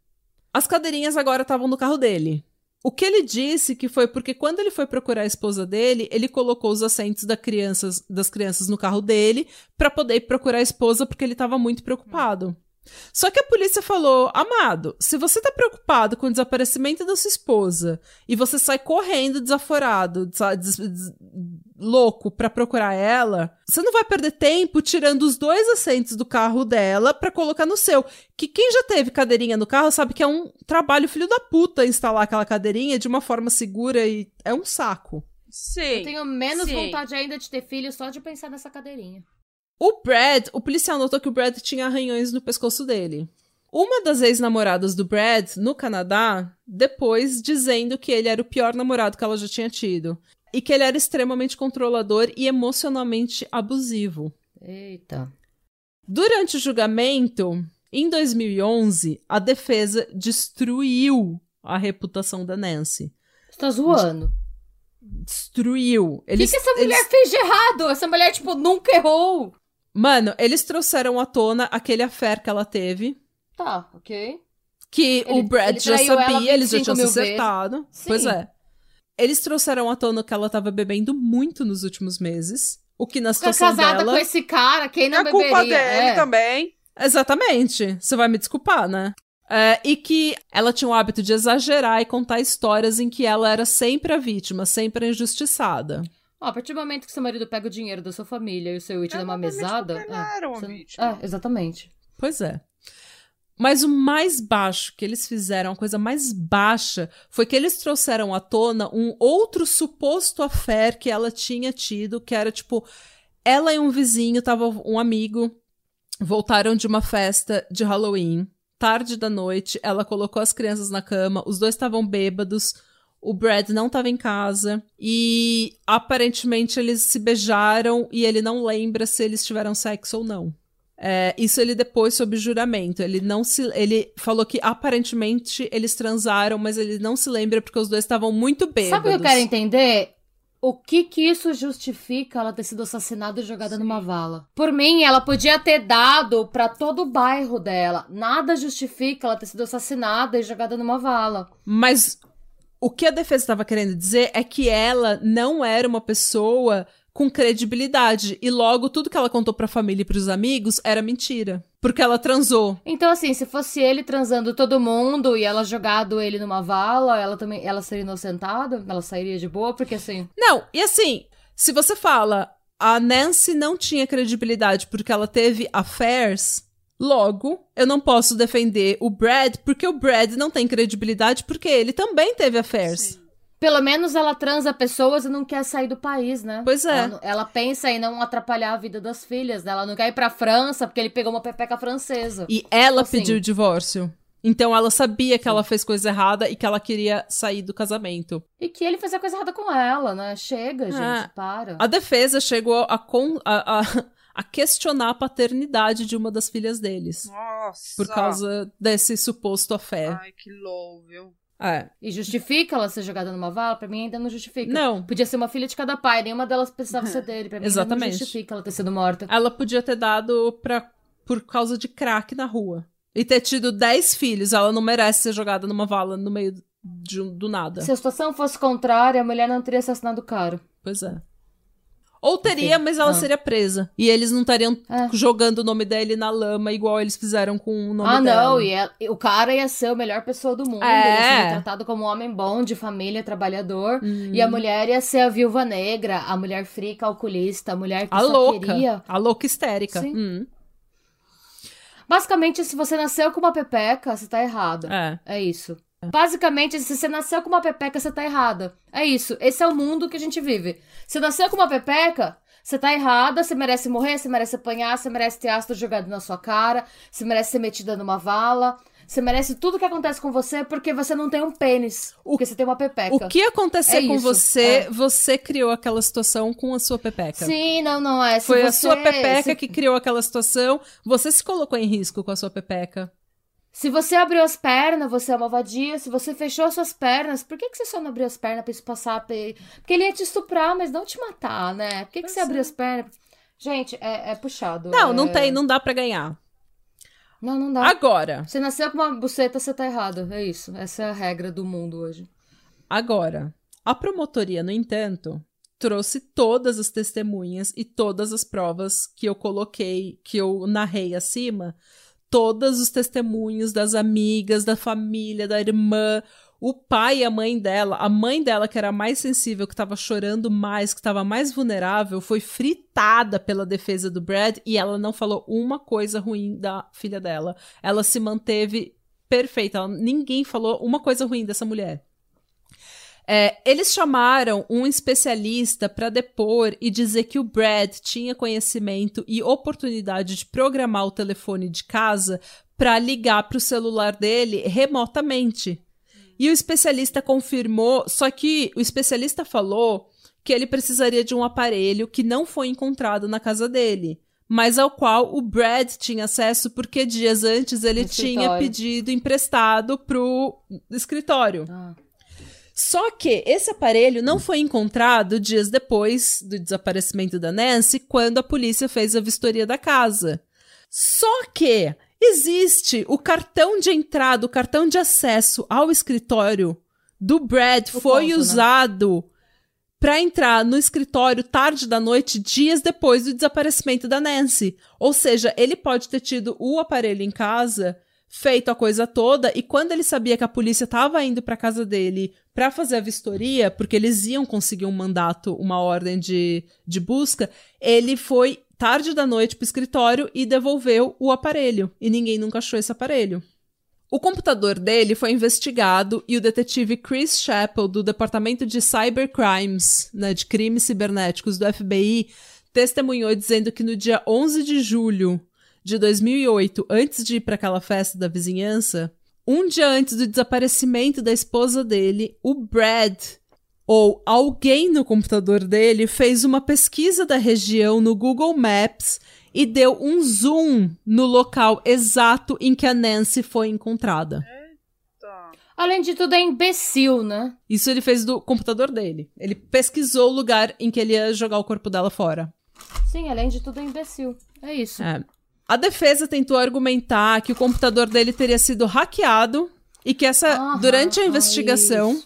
As cadeirinhas agora estavam no carro dele. O que ele disse que foi porque quando ele foi procurar a esposa dele, ele colocou os assentos da crianças, das crianças no carro dele pra poder procurar a esposa porque ele tava muito preocupado. Só que a polícia falou: Amado, se você tá preocupado com o desaparecimento da sua esposa e você sai correndo desaforado, sa- des- des- louco pra procurar ela, você não vai perder tempo tirando os dois assentos do carro dela pra colocar no seu. Que quem já teve cadeirinha no carro sabe que é um trabalho filho da puta instalar aquela cadeirinha de uma forma segura e é um saco. Sim. Eu tenho menos sim. vontade ainda de ter filho só de pensar nessa cadeirinha. O Brad, o policial notou que o Brad tinha arranhões no pescoço dele. Uma das ex-namoradas do Brad, no Canadá, depois dizendo que ele era o pior namorado que ela já tinha tido. E que ele era extremamente controlador e emocionalmente abusivo. Eita. Durante o julgamento, em 2011, a defesa destruiu a reputação da Nancy. Você tá zoando. Destruiu. O que, Eles, que essa eles- mulher fez de errado? Essa mulher, tipo, nunca errou. Mano, eles trouxeram à tona aquele affair que ela teve. Tá, ok. Que Ele- o Brad já sabia, eles já 25 tinham se acertado. Sim. Pois é. Eles trouxeram à tona que ela tava bebendo muito nos últimos meses. O que na Ficar situação casada dela. com esse cara, quem não é beberia? culpa dele é. também. Exatamente. Você vai me desculpar, né? É, e que ela tinha o hábito de exagerar e contar histórias em que ela era sempre a vítima, sempre a injustiçada. Ó, a partir do momento que seu marido pega o dinheiro da sua família e o seu it dá uma mesada. uma você vítima. É, exatamente. Pois é. Mas o mais baixo que eles fizeram, a coisa mais baixa, foi que eles trouxeram à tona um outro suposto affair que ela tinha tido, que era tipo, ela e um vizinho, tava um amigo, voltaram de uma festa de Halloween, tarde da noite, ela colocou as crianças na cama, os dois estavam bêbados, o Brad não estava em casa e aparentemente eles se beijaram e ele não lembra se eles tiveram sexo ou não. É, isso ele depois sob juramento. Ele não se. Ele falou que aparentemente eles transaram, mas ele não se lembra porque os dois estavam muito bêbados. Sabe o que eu quero entender? O que que isso justifica ela ter sido assassinada e jogada numa vala? Por mim, ela podia ter dado pra todo o bairro dela. Nada justifica ela ter sido assassinada e jogada numa vala. Mas o que a defesa estava querendo dizer é que ela não era uma pessoa com credibilidade. E logo tudo que ela contou pra família e pros amigos era mentira. Porque ela transou. Então, assim, se fosse ele transando todo mundo e ela jogado ele numa vala, ela também ela seria inocentada? Ela sairia de boa? Porque assim. Não, e assim, se você fala a Nancy não tinha credibilidade porque ela teve affairs, logo eu não posso defender o Brad porque o Brad não tem credibilidade porque ele também teve affairs. Sim. Pelo menos ela transa pessoas e não quer sair do país, né? Pois é. Ela, ela pensa em não atrapalhar a vida das filhas, né? Ela não quer ir pra França porque ele pegou uma pepeca francesa. E ela Assim. pediu o divórcio. Então ela sabia que ela fez coisa errada e que ela queria sair do casamento. E que ele fez a coisa errada com ela, né? Chega, gente, Ah, para. A defesa chegou a, con- a- a- a questionar a paternidade de uma das filhas deles. Nossa. Por causa desse suposto affair. Ai, que low, viu? É. E justifica ela ser jogada numa vala? Pra mim ainda não justifica. Não. Podia ser uma filha de cada pai, nenhuma delas precisava ser dele. Pra mim ainda Exatamente. não justifica ela ter sido morta. Ela podia ter dado pra, por causa de crack na rua. E ter tido 10 filhos. Ela não merece ser jogada numa vala no meio de do nada. Se a situação fosse contrária, a mulher não teria assassinado o cara. Pois é. Ou teria, mas ela ah. seria presa. E eles não estariam É. jogando o nome dele na lama igual eles fizeram com o nome ah, dela. não, e, ela- o cara ia ser a melhor pessoa do mundo. É. Ele ia ser tratado como um homem bom, de família, trabalhador. Hum. E a mulher ia ser a viúva negra, a mulher fria calculista, a mulher que A louca. queria. A louca histérica. Sim. Hum, Basicamente, se você nasceu com uma pepeca, você tá errada. é. É isso. Basicamente, se você nasceu com uma pepeca, você tá errada. É isso. Esse é o mundo que a gente vive. Você nasceu com uma pepeca, você tá errada, você merece morrer, você merece apanhar, você merece ter ácido jogado na sua cara, você merece ser metida numa vala, você merece tudo que acontece com você porque você não tem um pênis. O- porque você tem uma pepeca. O que acontecer É com isso, você, é. você criou aquela situação com a sua pepeca. Sim, não, não é. Se Foi a você- sua pepeca se- que criou aquela situação. Você se colocou em risco com a sua pepeca. Se você abriu as pernas, você é uma vadia. Se você fechou as suas pernas, por que, que você só não abriu as pernas pra isso passar? Porque ele ia te estuprar, mas não te matar, né? Por que, que você é. abriu as pernas? Gente, é, é puxado. Não, é... não tem, não dá para ganhar. Não, não dá. Agora. Você nasceu com uma buceta, você tá errado. É isso. Essa é a regra do mundo hoje. Agora, a promotoria, no entanto, trouxe todas as testemunhas e todas as provas que eu coloquei, que eu narrei acima todos os testemunhos das amigas, da família, da irmã, o pai e a mãe dela, a mãe dela, que era mais sensível, que estava chorando mais, que estava mais vulnerável, foi fritada pela defesa do Brad e ela não falou uma coisa ruim da filha dela. Ela se manteve perfeita, ela, ninguém falou uma coisa ruim dessa mulher. É, eles chamaram um especialista para depor e dizer que o Brad tinha conhecimento e oportunidade de programar o telefone de casa para ligar para o celular dele remotamente. E o especialista confirmou, só que o especialista falou que ele precisaria de um aparelho que não foi encontrado na casa dele, mas ao qual o Brad tinha acesso porque dias antes ele tinha pedido emprestado pro escritório. Ah. Só que esse aparelho não foi encontrado dias depois do desaparecimento da Nancy, quando a polícia fez a vistoria da casa. Só que existe o cartão de entrada, o cartão de acesso ao escritório do Brad o foi né? usado né? para entrar no escritório tarde da noite, dias depois do desaparecimento da Nancy. Ou seja, ele pode ter tido o aparelho em casa feito a coisa toda e quando ele sabia que a polícia estava indo para casa dele para fazer a vistoria, porque eles iam conseguir um mandato, uma ordem de, de busca, ele foi tarde da noite pro escritório e devolveu o aparelho e ninguém nunca achou esse aparelho. O computador dele foi investigado e o detetive Chris Chappell, do Departamento de Cybercrimes, né, de crimes cibernéticos do FBI, testemunhou dizendo que no dia 11 de julho de 2008, antes de ir para aquela festa da vizinhança, um dia antes do desaparecimento da esposa dele, o Brad, ou alguém no computador dele, fez uma pesquisa da região no Google Maps e deu um zoom no local exato em que a Nancy foi encontrada. Além de tudo, é imbecil, né? Isso ele fez do computador dele. Ele pesquisou o lugar em que ele ia jogar o corpo dela fora. Sim, além de tudo, é imbecil. É isso. É. A defesa tentou argumentar que o computador dele teria sido hackeado e que essa durante a investigação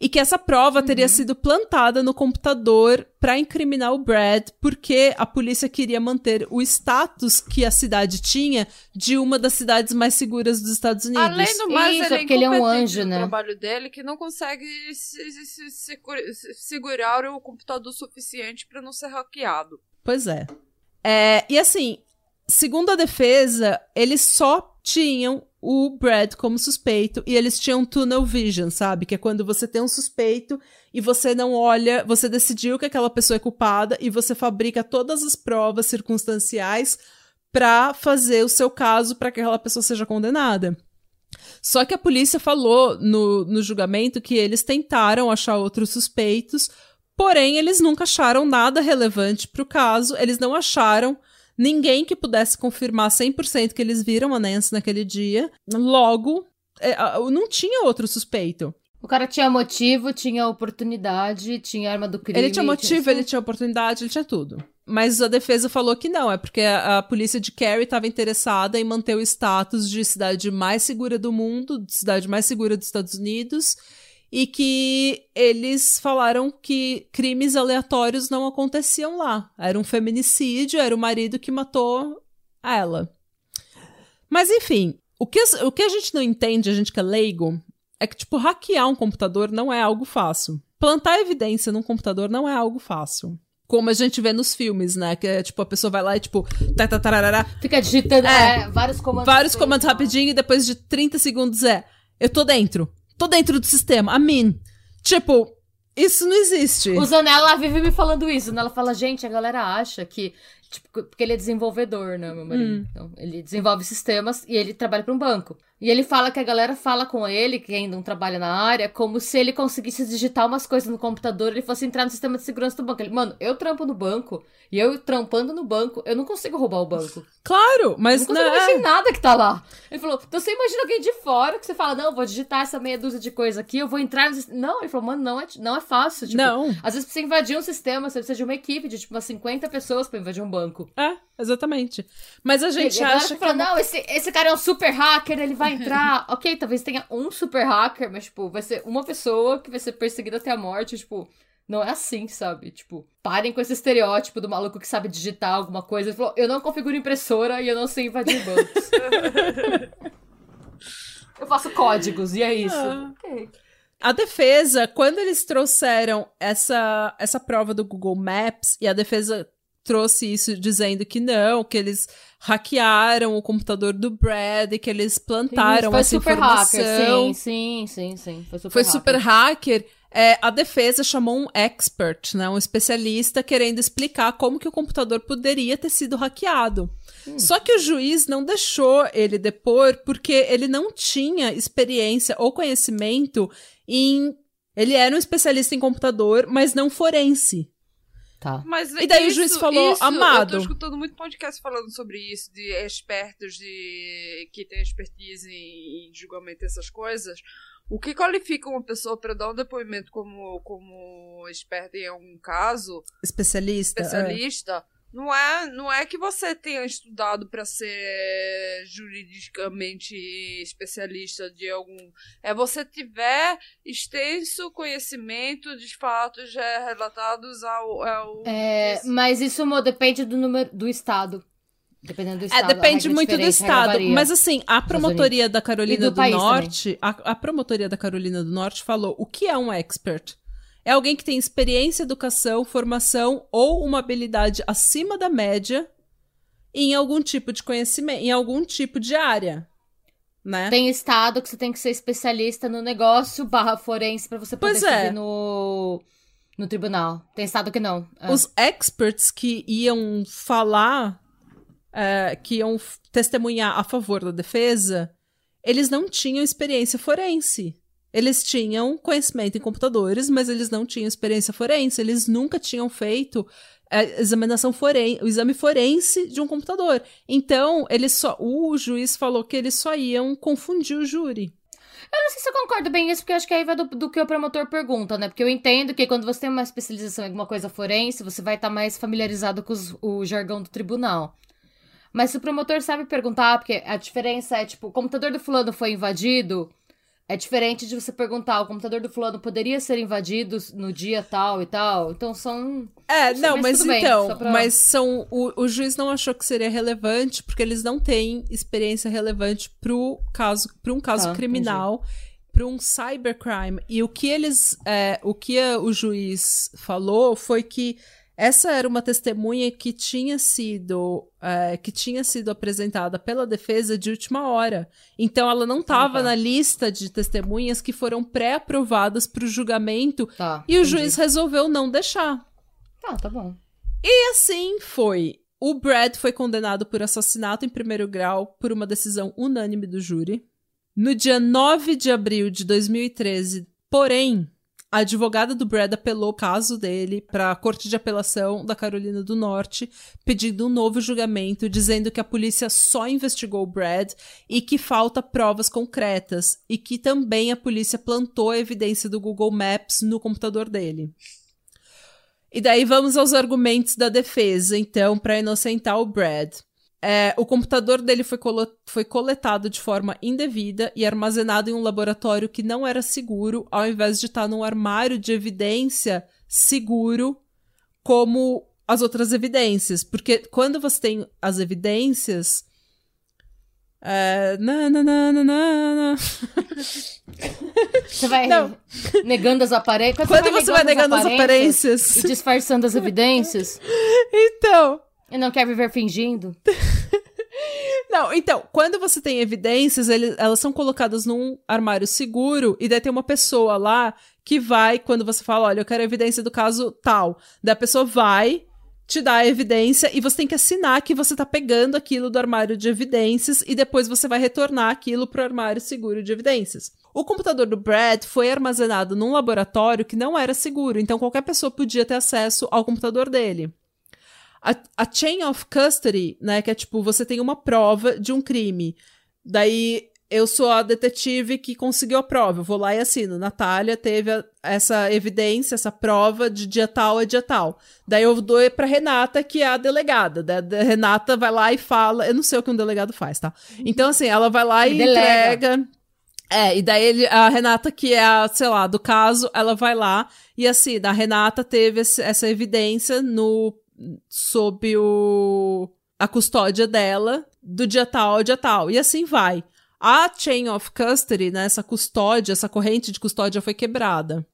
e que essa prova teria uhum. sido plantada no computador para incriminar o Brad, porque a polícia queria manter o status que a cidade tinha de uma das cidades mais seguras dos Estados Unidos. Além do mais, Isso, ele é porque ele é um anjo, né? trabalho dele que não consegue se, se, se, segurar o computador suficiente para não ser hackeado. Pois é. é. E assim, segundo a defesa, eles só tinham o Brad como suspeito e eles tinham tunnel vision, sabe? Que é quando você tem um suspeito e você não olha, você decidiu que aquela pessoa é culpada e você fabrica todas as provas circunstanciais para fazer o seu caso para que aquela pessoa seja condenada. Só que a polícia falou no, no julgamento que eles tentaram achar outros suspeitos, porém eles nunca acharam nada relevante para o caso, eles não acharam ninguém que pudesse confirmar 100% que eles viram a Nancy naquele dia. Logo, é, não tinha outro suspeito. O cara tinha motivo, tinha oportunidade, tinha arma do crime. Ele tinha motivo, tinha... ele tinha oportunidade, ele tinha tudo. Mas a defesa falou que não, é porque a, a polícia de Kerry estava interessada em manter o status de cidade mais segura do mundo, de cidade mais segura dos Estados Unidos, e que eles falaram que crimes aleatórios não aconteciam lá. Era um feminicídio, era o marido que matou ela. Mas enfim, o que, o que a gente não entende, a gente que é leigo, é que, tipo, hackear um computador não é algo fácil. Plantar evidência num computador não é algo fácil. Como a gente vê nos filmes, né? Que é tipo, a pessoa vai lá e tipo. Fica digitando é, é, vários comandos. Vários comandos rapidinho e depois de 30 segundos é. Eu tô dentro tô dentro do sistema. A mim. Tipo, isso não existe. O Zanella vive me falando isso. Ela fala, gente, a galera acha que. Tipo, porque ele é desenvolvedor, né, meu marido? Hum. Então, ele desenvolve sistemas e ele trabalha para um banco. E ele fala que a galera fala com ele, que ainda não trabalha na área, como se ele conseguisse digitar umas coisas no computador ele fosse entrar no sistema de segurança do banco. Ele, mano, eu trampo no banco, e eu trampando no banco, eu não consigo roubar o banco. Claro, mas não consigo mexer em nada que tá lá. Ele falou, então você imagina alguém de fora que você fala, não, vou digitar essa meia dúzia de coisa aqui, eu vou entrar no Não, ele falou, mano, não é, não é fácil. Tipo, não. Às vezes pra você invadir um sistema, você precisa de uma equipe de tipo umas 50 pessoas pra invadir um banco. É, exatamente. Mas a gente e, acha que. Fala, não, esse, esse cara é um super hacker, ele vai entrar. ok, talvez tenha um super hacker, mas, tipo, vai ser uma pessoa que vai ser perseguida até a morte, tipo. Não é assim, sabe? Tipo, parem com esse estereótipo do maluco que sabe digitar alguma coisa. Ele falou, eu não configuro impressora e eu não sei invadir bancos. eu faço códigos, e é isso. Ah. Okay. A defesa, quando eles trouxeram essa, essa prova do Google Maps, e a defesa trouxe isso dizendo que não, que eles hackearam o computador do Brad e que eles plantaram sim, essa informação. Hacker. Sim, sim, sim, sim. Foi super foi hacker. Super hacker. É, a defesa chamou um expert, né, um especialista, querendo explicar como que o computador poderia ter sido hackeado. Hum. Só que o juiz não deixou ele depor porque ele não tinha experiência ou conhecimento em. Ele era um especialista em computador, mas não forense. Tá. Mas e daí isso, o juiz falou, isso, amado. Eu tô escutando muito podcast falando sobre isso, de expertos de que têm expertise em, em julgamento dessas coisas. O que qualifica uma pessoa para dar um depoimento como, como experta em algum caso? Especialista. Especialista. É não é, não é que você tenha estudado para ser juridicamente especialista de algum. É você tiver extenso conhecimento de fatos já relatados ao. ao é, mas isso depende do número do estado. Dependendo do é, estado. É, depende muito do estado. Mas assim, a promotoria da Carolina do, do Norte. A, a promotoria da Carolina do Norte falou o que é um expert. É alguém que tem experiência, educação, formação ou uma habilidade acima da média em algum tipo de conhecimento, em algum tipo de área. Né? Tem estado que você tem que ser especialista no negócio barra forense para você poder é. no, no tribunal. Tem estado que não. É. Os experts que iam falar, é, que iam testemunhar a favor da defesa, eles não tinham experiência forense. Eles tinham conhecimento em computadores, mas eles não tinham experiência forense. Eles nunca tinham feito a é, examinação forense, o exame forense de um computador. Então, eles só, o juiz falou que eles só iam confundir o júri. Eu não sei se eu concordo bem isso, porque acho que aí vai do, do, que o promotor pergunta, né? Porque eu entendo que quando você tem uma especialização em alguma coisa forense, você vai estar tá mais familiarizado com os, o jargão do tribunal. Mas se o promotor sabe perguntar, porque a diferença é, tipo, o computador do fulano foi invadido, é diferente de você perguntar, o computador do fulano poderia ser invadido no dia tal e tal. Então são. É, não, não mas, mas então. Bem, pra... Mas são. O, o juiz não achou que seria relevante, porque eles não têm experiência relevante pro caso, para um caso tá, criminal. Para um cybercrime. E o que eles. É, o que o juiz falou foi que essa era uma testemunha que tinha sido é, que tinha sido apresentada pela defesa de última hora. Então ela não estava na lista de testemunhas que foram pré-aprovadas para o julgamento tá, e o juiz resolveu não deixar. Tá, tá bom. E assim foi. O Brad foi condenado por assassinato em primeiro grau por uma decisão unânime do júri. No dia 9 de abril de 2013, porém, a advogada do Brad apelou o caso dele para a Corte de Apelação da Carolina do Norte, pedindo um novo julgamento, dizendo que a polícia só investigou o Brad e que falta provas concretas, e que também a polícia plantou a evidência do Google Maps no computador dele. E daí vamos aos argumentos da defesa, então, para inocentar o Brad. É, o computador dele foi, foi coletado de forma indevida e armazenado em um laboratório que não era seguro, ao invés de estar num armário de evidência seguro, como as outras evidências. Porque quando você tem as evidências. É, na, na, na, na, na. Você vai não. negando as aparências. Quando, Quando você vai negando as aparências, as aparências e disfarçando as evidências. Então, e não quer viver fingindo? Não, então, quando você tem evidências, ele, elas são colocadas num armário seguro e daí tem uma pessoa lá que vai, quando você fala, olha, eu quero evidência do caso tal. Da pessoa vai, te dá a evidência e você tem que assinar que você tá pegando aquilo do armário de evidências e depois você vai retornar aquilo pro armário seguro de evidências. O computador do Brad foi armazenado num laboratório que não era seguro, então qualquer pessoa podia ter acesso ao computador dele. A, a chain of custody, né, que é tipo, você tem uma prova de um crime. Daí eu sou a detetive que conseguiu a prova. Eu vou lá e assino. Natália teve a, essa evidência, essa prova de dia tal a dia tal. Daí eu dou pra Renata, que é a delegada. Da, da Renata vai lá e fala. Eu não sei o que um delegado faz, tá? Então, assim, ela vai lá e Delega. entrega. É, e daí ele, a Renata, que é a, sei lá, do caso, ela vai lá e assim, a Renata teve esse- essa evidência no sob o a custódia dela do dia tal ao dia tal. E assim vai. A chain of custody, né, essa custódia, essa corrente de custódia foi quebrada.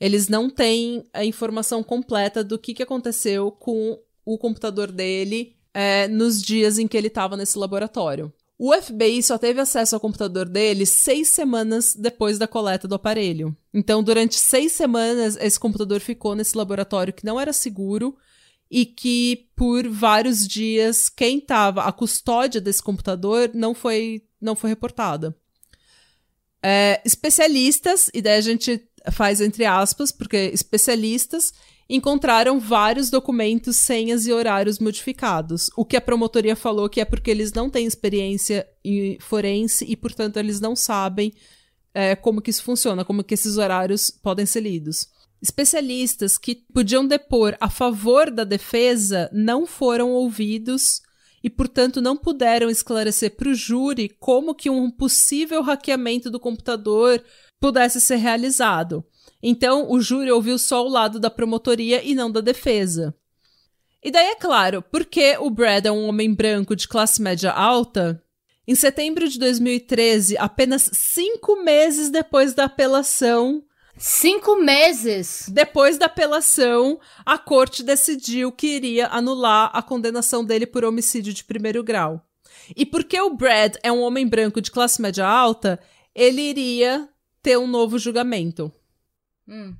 Eles não têm a informação completa do que, que aconteceu com o computador dele é, nos dias em que ele estava nesse laboratório. O FBI só teve acesso ao computador dele seis semanas depois da coleta do aparelho. Então, durante seis semanas, esse computador ficou nesse laboratório que não era seguro e que, por vários dias, quem estava a custódia desse computador não foi, não foi reportada. É, especialistas, e daí a gente faz entre aspas, porque especialistas encontraram vários documentos, senhas e horários modificados. O que a promotoria falou que é porque eles não têm experiência em forense e, portanto, eles não sabem é, como que isso funciona, como que esses horários podem ser lidos. Especialistas que podiam depor a favor da defesa não foram ouvidos e, portanto, não puderam esclarecer para o júri como que um possível hackeamento do computador pudesse ser realizado. Então, o júri ouviu só o lado da promotoria e não da defesa. E daí, é claro, porque o Brad é um homem branco de classe média alta, em setembro de 2013, apenas cinco meses depois da apelação, Cinco meses! depois da apelação, a corte decidiu que iria anular a condenação dele por homicídio de primeiro grau. E porque o Brad é um homem branco de classe média alta, ele iria ter um novo julgamento. Hum.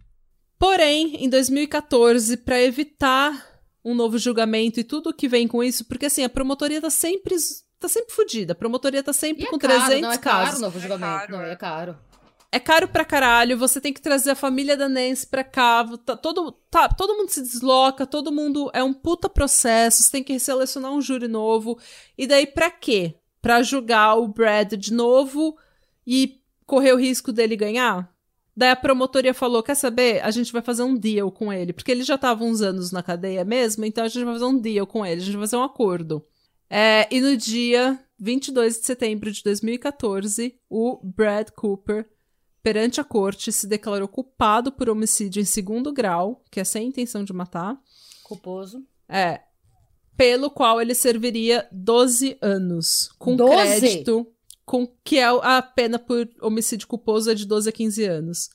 Porém, em 2014, para evitar um novo julgamento e tudo o que vem com isso, porque assim, a promotoria tá sempre tá sempre fodida. A promotoria tá sempre E é com caro, 300 não é caro casos. o novo É julgamento. caro, não, é. é caro. É caro pra caralho, você tem que trazer a família da Nancy pra cá, tá, todo, tá, todo mundo se desloca, todo mundo é um puta processo, você tem que selecionar um júri novo. E daí pra quê? Pra julgar o Brad de novo e correr o risco dele ganhar? Daí a promotoria falou: quer saber? A gente vai fazer um deal com ele. Porque ele já tava uns anos na cadeia mesmo, então a gente vai fazer um deal com ele, a gente vai fazer um acordo. É, e no dia 22 de setembro de 2014, o Brad Cooper, perante a corte, se declarou culpado por homicídio em segundo grau, que é sem intenção de matar. Culposo. É. Pelo qual ele serviria 12 anos. Com 12? crédito. Com, que é a pena por homicídio culposo é de 12 a 15 anos.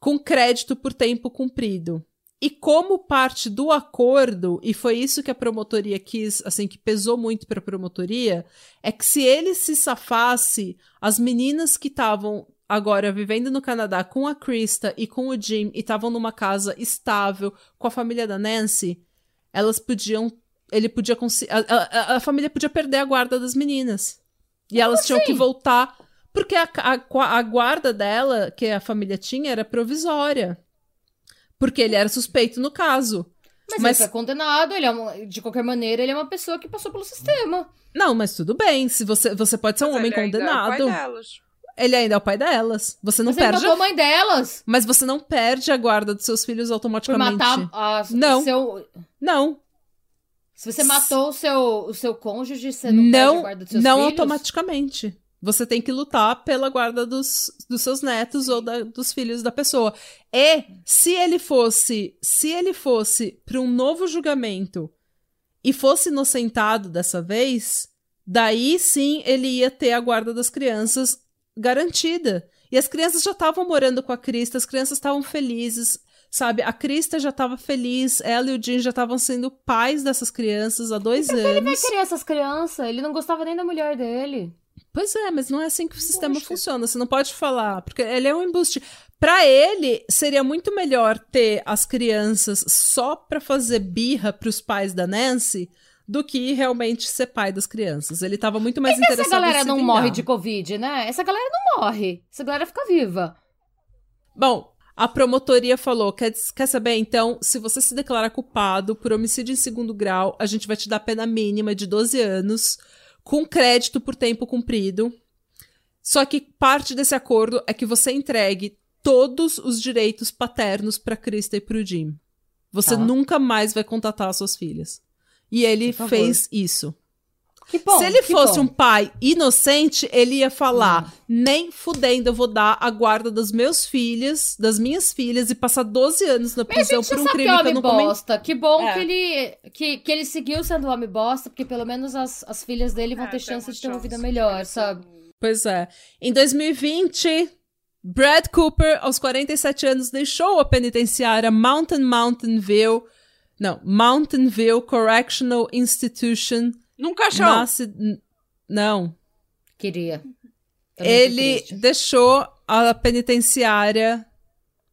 Com crédito por tempo cumprido. E como parte do acordo, e foi isso que a promotoria quis, assim, que pesou muito para a promotoria, é que se ele se safasse, as meninas que estavam agora vivendo no Canadá com a Krista e com o Jim e estavam numa casa estável com a família da Nancy, elas podiam. Ele podia. A, a- a família podia perder a guarda das meninas. E elas tinham que voltar. Porque a, a, a guarda dela, que a família tinha, era provisória. Porque ele era suspeito no caso. Mas, Mas- ele foi condenado, ele é uma- de qualquer maneira, ele é uma pessoa que passou pelo sistema. Não, mas tudo bem. Se você, você pode ser um Mas homem ele ainda é ele ainda é o pai delas. Você não Mas ele perde. matou a mãe delas. Mas você não perde a guarda dos seus filhos Por automaticamente. matar a, Não. Seu, Não. se você matou o seu, o seu cônjuge, você não, perde Não, a guarda dos seus não filhos? automaticamente. Você tem que lutar pela guarda dos, dos seus netos ou da- dos filhos da pessoa. E se ele fosse, se ele fosse para um novo julgamento e fosse inocentado dessa vez, daí sim ele ia ter a guarda das crianças garantida. E as crianças já estavam morando com a Crista, as crianças estavam felizes, sabe? A Crista já estava feliz, ela e o Jim já estavam sendo pais dessas crianças há dois anos. Ele vai querer essas crianças, ele não gostava nem da mulher dele. Pois é, mas não é assim que o sistema funciona. Você não pode falar, porque ele é um embuste. Para ele, seria muito melhor ter as crianças só para fazer birra para os pais da Nancy do que realmente ser pai das crianças. Ele tava muito mais e interessado essa galera não vingar. morre de Covid, né? Essa galera não morre. Essa galera fica viva. Bom, a promotoria falou: quer, quer saber? Então, se você se declarar culpado por homicídio em segundo grau, a gente vai te dar pena mínima de 12 anos, com crédito por tempo cumprido. Só que parte desse acordo é que você entregue todos os direitos paternos para Krista e pro Jim. Você Tá. nunca mais vai contatar as suas filhas. E ele fez isso. Que bom. Se ele que fosse bom. um pai inocente, ele ia falar: Hum. nem fudendo, eu vou dar a guarda das meus filhas, das minhas filhas, e passar 12 anos na prisão por um sabe crime que é que eu não bosta. Que bom É. que, ele, que, que ele seguiu sendo homem bosta, porque pelo menos as, as filhas dele vão É, ter chance de ter uma vida melhor, sabe? Pois é. Em 2020, Brad Cooper, aos 47 anos, deixou a penitenciária Mountain Mountain View. Não, Mountain View Correctional Institution. Num caixão. Na, ci- n- não, Queria. Também ele deixou a penitenciária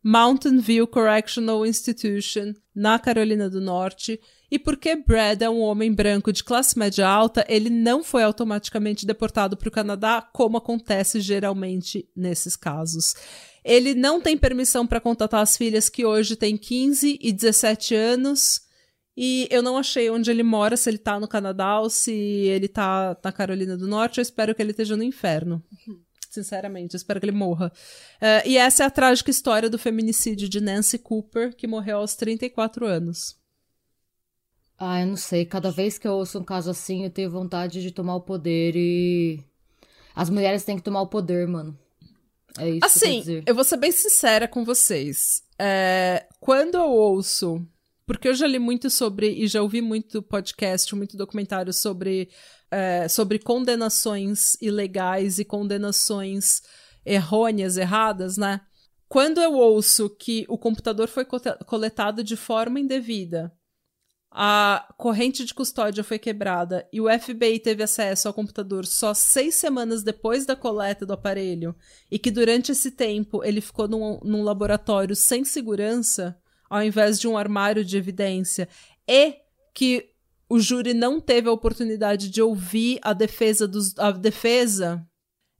Mountain View Correctional Institution na Carolina do Norte. E porque Brad é um homem branco de classe média alta, ele não foi automaticamente deportado para o Canadá, como acontece geralmente nesses casos. Ele não tem permissão para contatar as filhas que hoje têm 15 e 17 anos. E eu não achei onde ele mora, se ele tá no Canadá ou se ele tá na Carolina do Norte. Eu espero que ele esteja no inferno. Sinceramente, espero que ele morra. Eh, e essa é a trágica história do feminicídio de Nancy Cooper, que morreu aos 34 anos. Ah, eu não sei. Cada vez que eu ouço um caso assim, eu tenho vontade de tomar o poder e. As mulheres têm que tomar o poder, mano. É isso que eu Assim, eu vou ser bem sincera com vocês. É, quando eu ouço. Porque eu já li muito sobre. E já ouvi muito podcast, muito documentário sobre, é, sobre condenações ilegais e condenações errôneas, erradas, né? Quando eu ouço que o computador foi coletado de forma indevida, a corrente de custódia foi quebrada e o FBI teve acesso ao computador só seis semanas depois da coleta do aparelho, e que durante esse tempo ele ficou num, num laboratório sem segurança, ao invés de um armário de evidência, e que o júri não teve a oportunidade de ouvir a defesa dos. A defesa.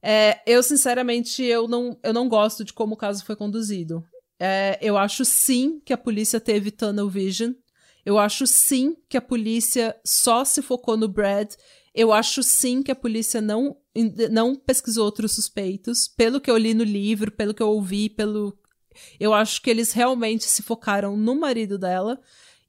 É, eu, sinceramente, eu não, eu não gosto de como o caso foi conduzido. É, eu acho sim que a polícia teve tunnel vision. Eu acho sim que a polícia só se focou no Brad. Eu acho sim que a polícia não, não pesquisou outros suspeitos. Pelo que eu li no livro, pelo que eu ouvi, pelo. Eu acho que eles realmente se focaram no marido dela.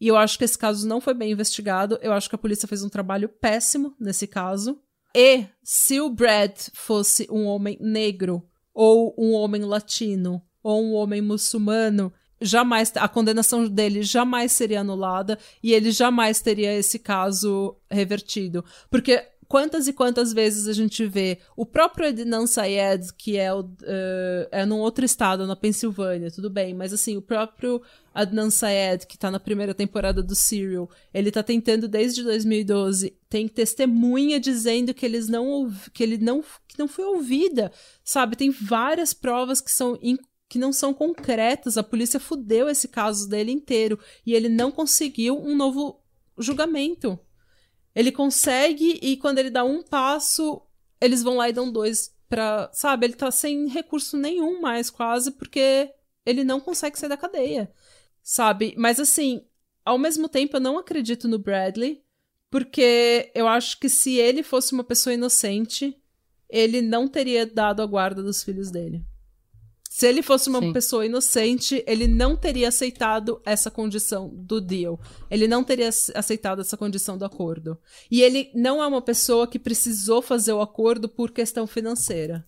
E eu acho que esse caso não foi bem investigado. Eu acho que a polícia fez um trabalho péssimo nesse caso. E se o Brad fosse um homem negro, ou um homem latino, ou um homem muçulmano, jamais a condenação dele jamais seria anulada e ele jamais teria esse caso revertido. Porque quantas e quantas vezes a gente vê o próprio Ednan Syed, que é, o, uh, é num outro estado, na Pensilvânia, tudo bem, mas assim, o próprio Adnan Syed, que tá na primeira temporada do Serial, ele tá tentando desde 2012, tem testemunha dizendo que eles não que ele não que não foi ouvida, sabe? Tem várias provas que são que não são concretas. A polícia fudeu esse caso dele inteiro e ele não conseguiu um novo julgamento. Ele consegue e quando ele dá um passo, eles vão lá e dão dois pra. Sabe? Ele tá sem recurso nenhum mais, quase, porque ele não consegue sair da cadeia. Sabe? Mas assim, ao mesmo tempo, eu não acredito no Bradley, porque eu acho que se ele fosse uma pessoa inocente, ele não teria dado a guarda dos filhos dele. Se ele fosse uma Sim. pessoa inocente, ele não teria aceitado essa condição do deal. Ele não teria aceitado essa condição do acordo. E ele não é uma pessoa que precisou fazer o acordo por questão financeira.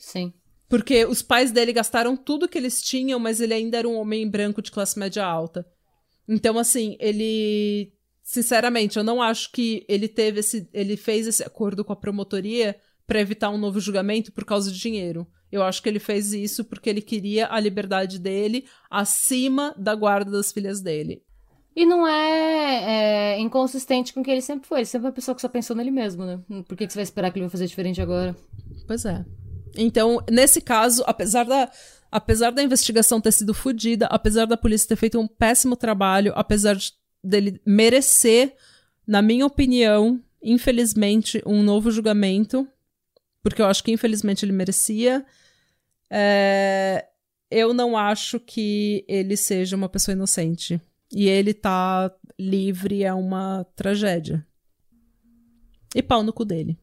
Sim. Porque os pais dele gastaram tudo que eles tinham, mas ele ainda era um homem branco de classe média alta. Então, assim, ele. Sinceramente, eu não acho que ele teve esse. Ele fez esse acordo com a promotoria para evitar um novo julgamento por causa de dinheiro. Eu acho que ele fez isso porque ele queria a liberdade dele acima da guarda das filhas dele. E não é, é inconsistente com o que ele sempre foi. Ele sempre é uma pessoa que só pensou nele mesmo, né? Por que, que você vai esperar que ele vai fazer diferente agora? Pois é. Então, nesse caso, apesar da, apesar da investigação ter sido fodida, apesar da polícia ter feito um péssimo trabalho, apesar de, dele merecer, na minha opinião, infelizmente, um novo julgamento, porque eu acho que infelizmente ele merecia, é, eu não acho que ele seja uma pessoa inocente. E ele tá livre é uma tragédia. E pau no cu dele.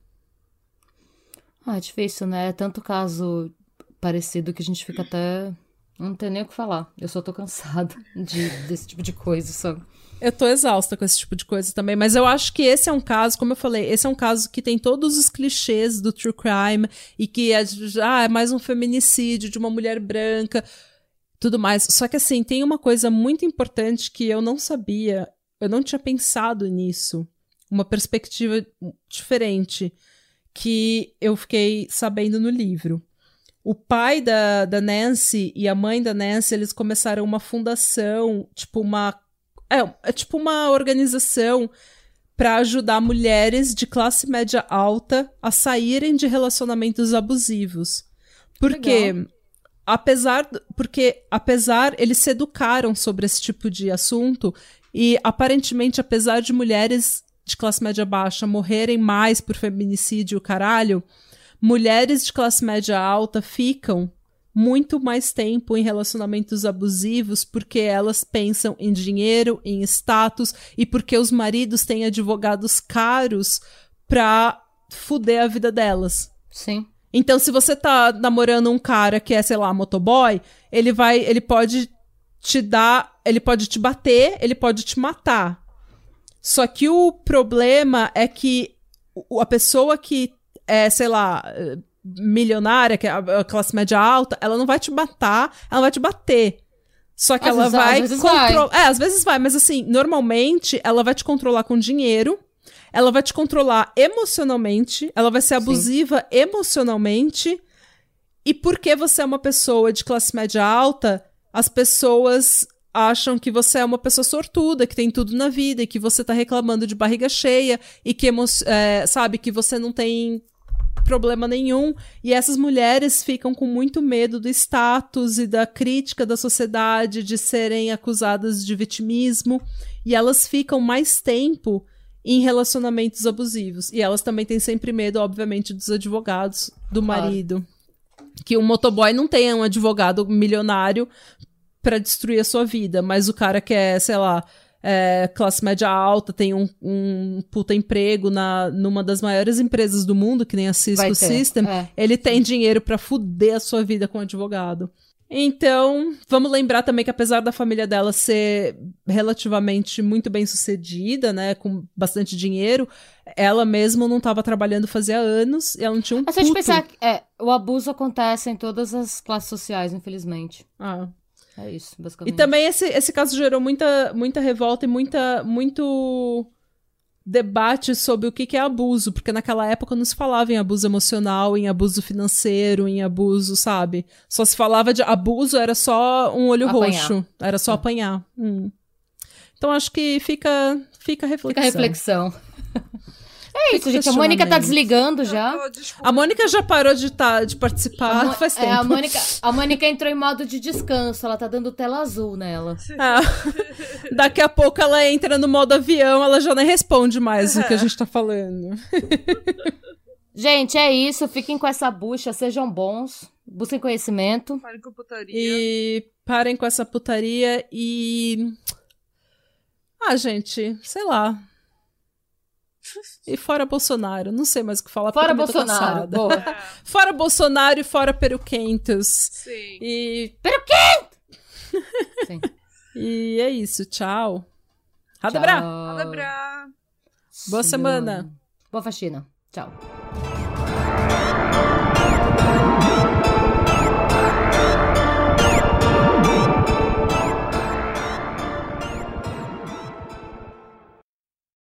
Ah, é difícil, né? É tanto caso parecido que a gente fica até. Não tem nem o que falar. Eu só tô cansada de, desse tipo de coisa, sabe? Eu tô exausta com esse tipo de coisa também, mas eu acho que esse é um caso, como eu falei, esse é um caso que tem todos os clichês do true crime e que é, ah, é mais um feminicídio de uma mulher branca, tudo mais. Só que assim, tem uma coisa muito importante que eu não sabia, eu não tinha pensado nisso, uma perspectiva diferente que eu fiquei sabendo no livro. O pai da, da Nancy e a mãe da Nancy, eles começaram uma fundação, tipo uma é, é tipo uma organização para ajudar mulheres de classe média alta a saírem de relacionamentos abusivos. Porque Legal. apesar porque apesar eles se educaram sobre esse tipo de assunto e aparentemente apesar de mulheres de classe média baixa morrerem mais por feminicídio, caralho, mulheres de classe média alta ficam muito mais tempo em relacionamentos abusivos porque elas pensam em dinheiro, em status e porque os maridos têm advogados caros pra fuder a vida delas. Sim. Então, se você tá namorando um cara que é, sei lá, motoboy, ele vai, ele pode te dar, ele pode te bater, ele pode te matar. Só que o problema é que a pessoa que é, sei lá, milionária, que é a classe média alta, ela não vai te matar, ela vai te bater. Só que às ela vai controlar. É, às vezes vai, mas assim, normalmente ela vai te controlar com dinheiro, ela vai te controlar emocionalmente, ela vai ser abusiva Sim. emocionalmente. E porque você é uma pessoa de classe média alta, as pessoas acham que você é uma pessoa sortuda, que tem tudo na vida, e que você tá reclamando de barriga cheia, e que, é, sabe, que você não tem problema nenhum. E essas mulheres ficam com muito medo do status e da crítica da sociedade, de serem acusadas de vitimismo. E elas ficam mais tempo em relacionamentos abusivos. E elas também têm sempre medo, obviamente, dos advogados do marido. Que um motoboy não tenha um advogado milionário para destruir a sua vida, mas o cara que é, sei lá, é, classe média alta, tem um, um puta emprego na, numa das maiores empresas do mundo, que nem a Cisco System, é. ele tem dinheiro para fuder a sua vida com advogado. Então, vamos lembrar também que apesar da família dela ser relativamente muito bem sucedida, né, com bastante dinheiro, ela mesma não estava trabalhando fazia anos e ela não tinha um Mas puto. Se a gente pensar, é, o abuso acontece em todas as classes sociais, infelizmente. Ah. É isso, basicamente. E também esse, esse caso gerou muita, muita revolta e muita, muito debate sobre o que, que é abuso, porque naquela época não se falava em abuso emocional, em abuso financeiro, em abuso, sabe? Só se falava de abuso, era só um olho apanhar. roxo, era só hum. apanhar. Hum. Então acho que fica, fica a reflexão. Fica a reflexão. É isso, gente. A Mônica tá desligando já. A Mônica já parou de, tá, de participar faz tempo. É, a, Mônica, a Mônica entrou em modo de descanso. Ela tá dando tela azul nela. Ah, daqui a pouco ela entra no modo avião, ela já nem responde mais é. o que a gente tá falando. Gente, é isso. Fiquem com essa bucha, sejam bons. Busquem conhecimento. Parem com putaria. E parem com essa putaria e. Ah, gente, sei lá. E fora Bolsonaro, não sei mais o que falar. Fora Bolsonaro, boa. É. Fora Bolsonaro e fora Peruquentos. Sim. E... Peruquento! Sim. E é isso, tchau. Radabra! Radabra! Boa semana. Boa faxina. Tchau.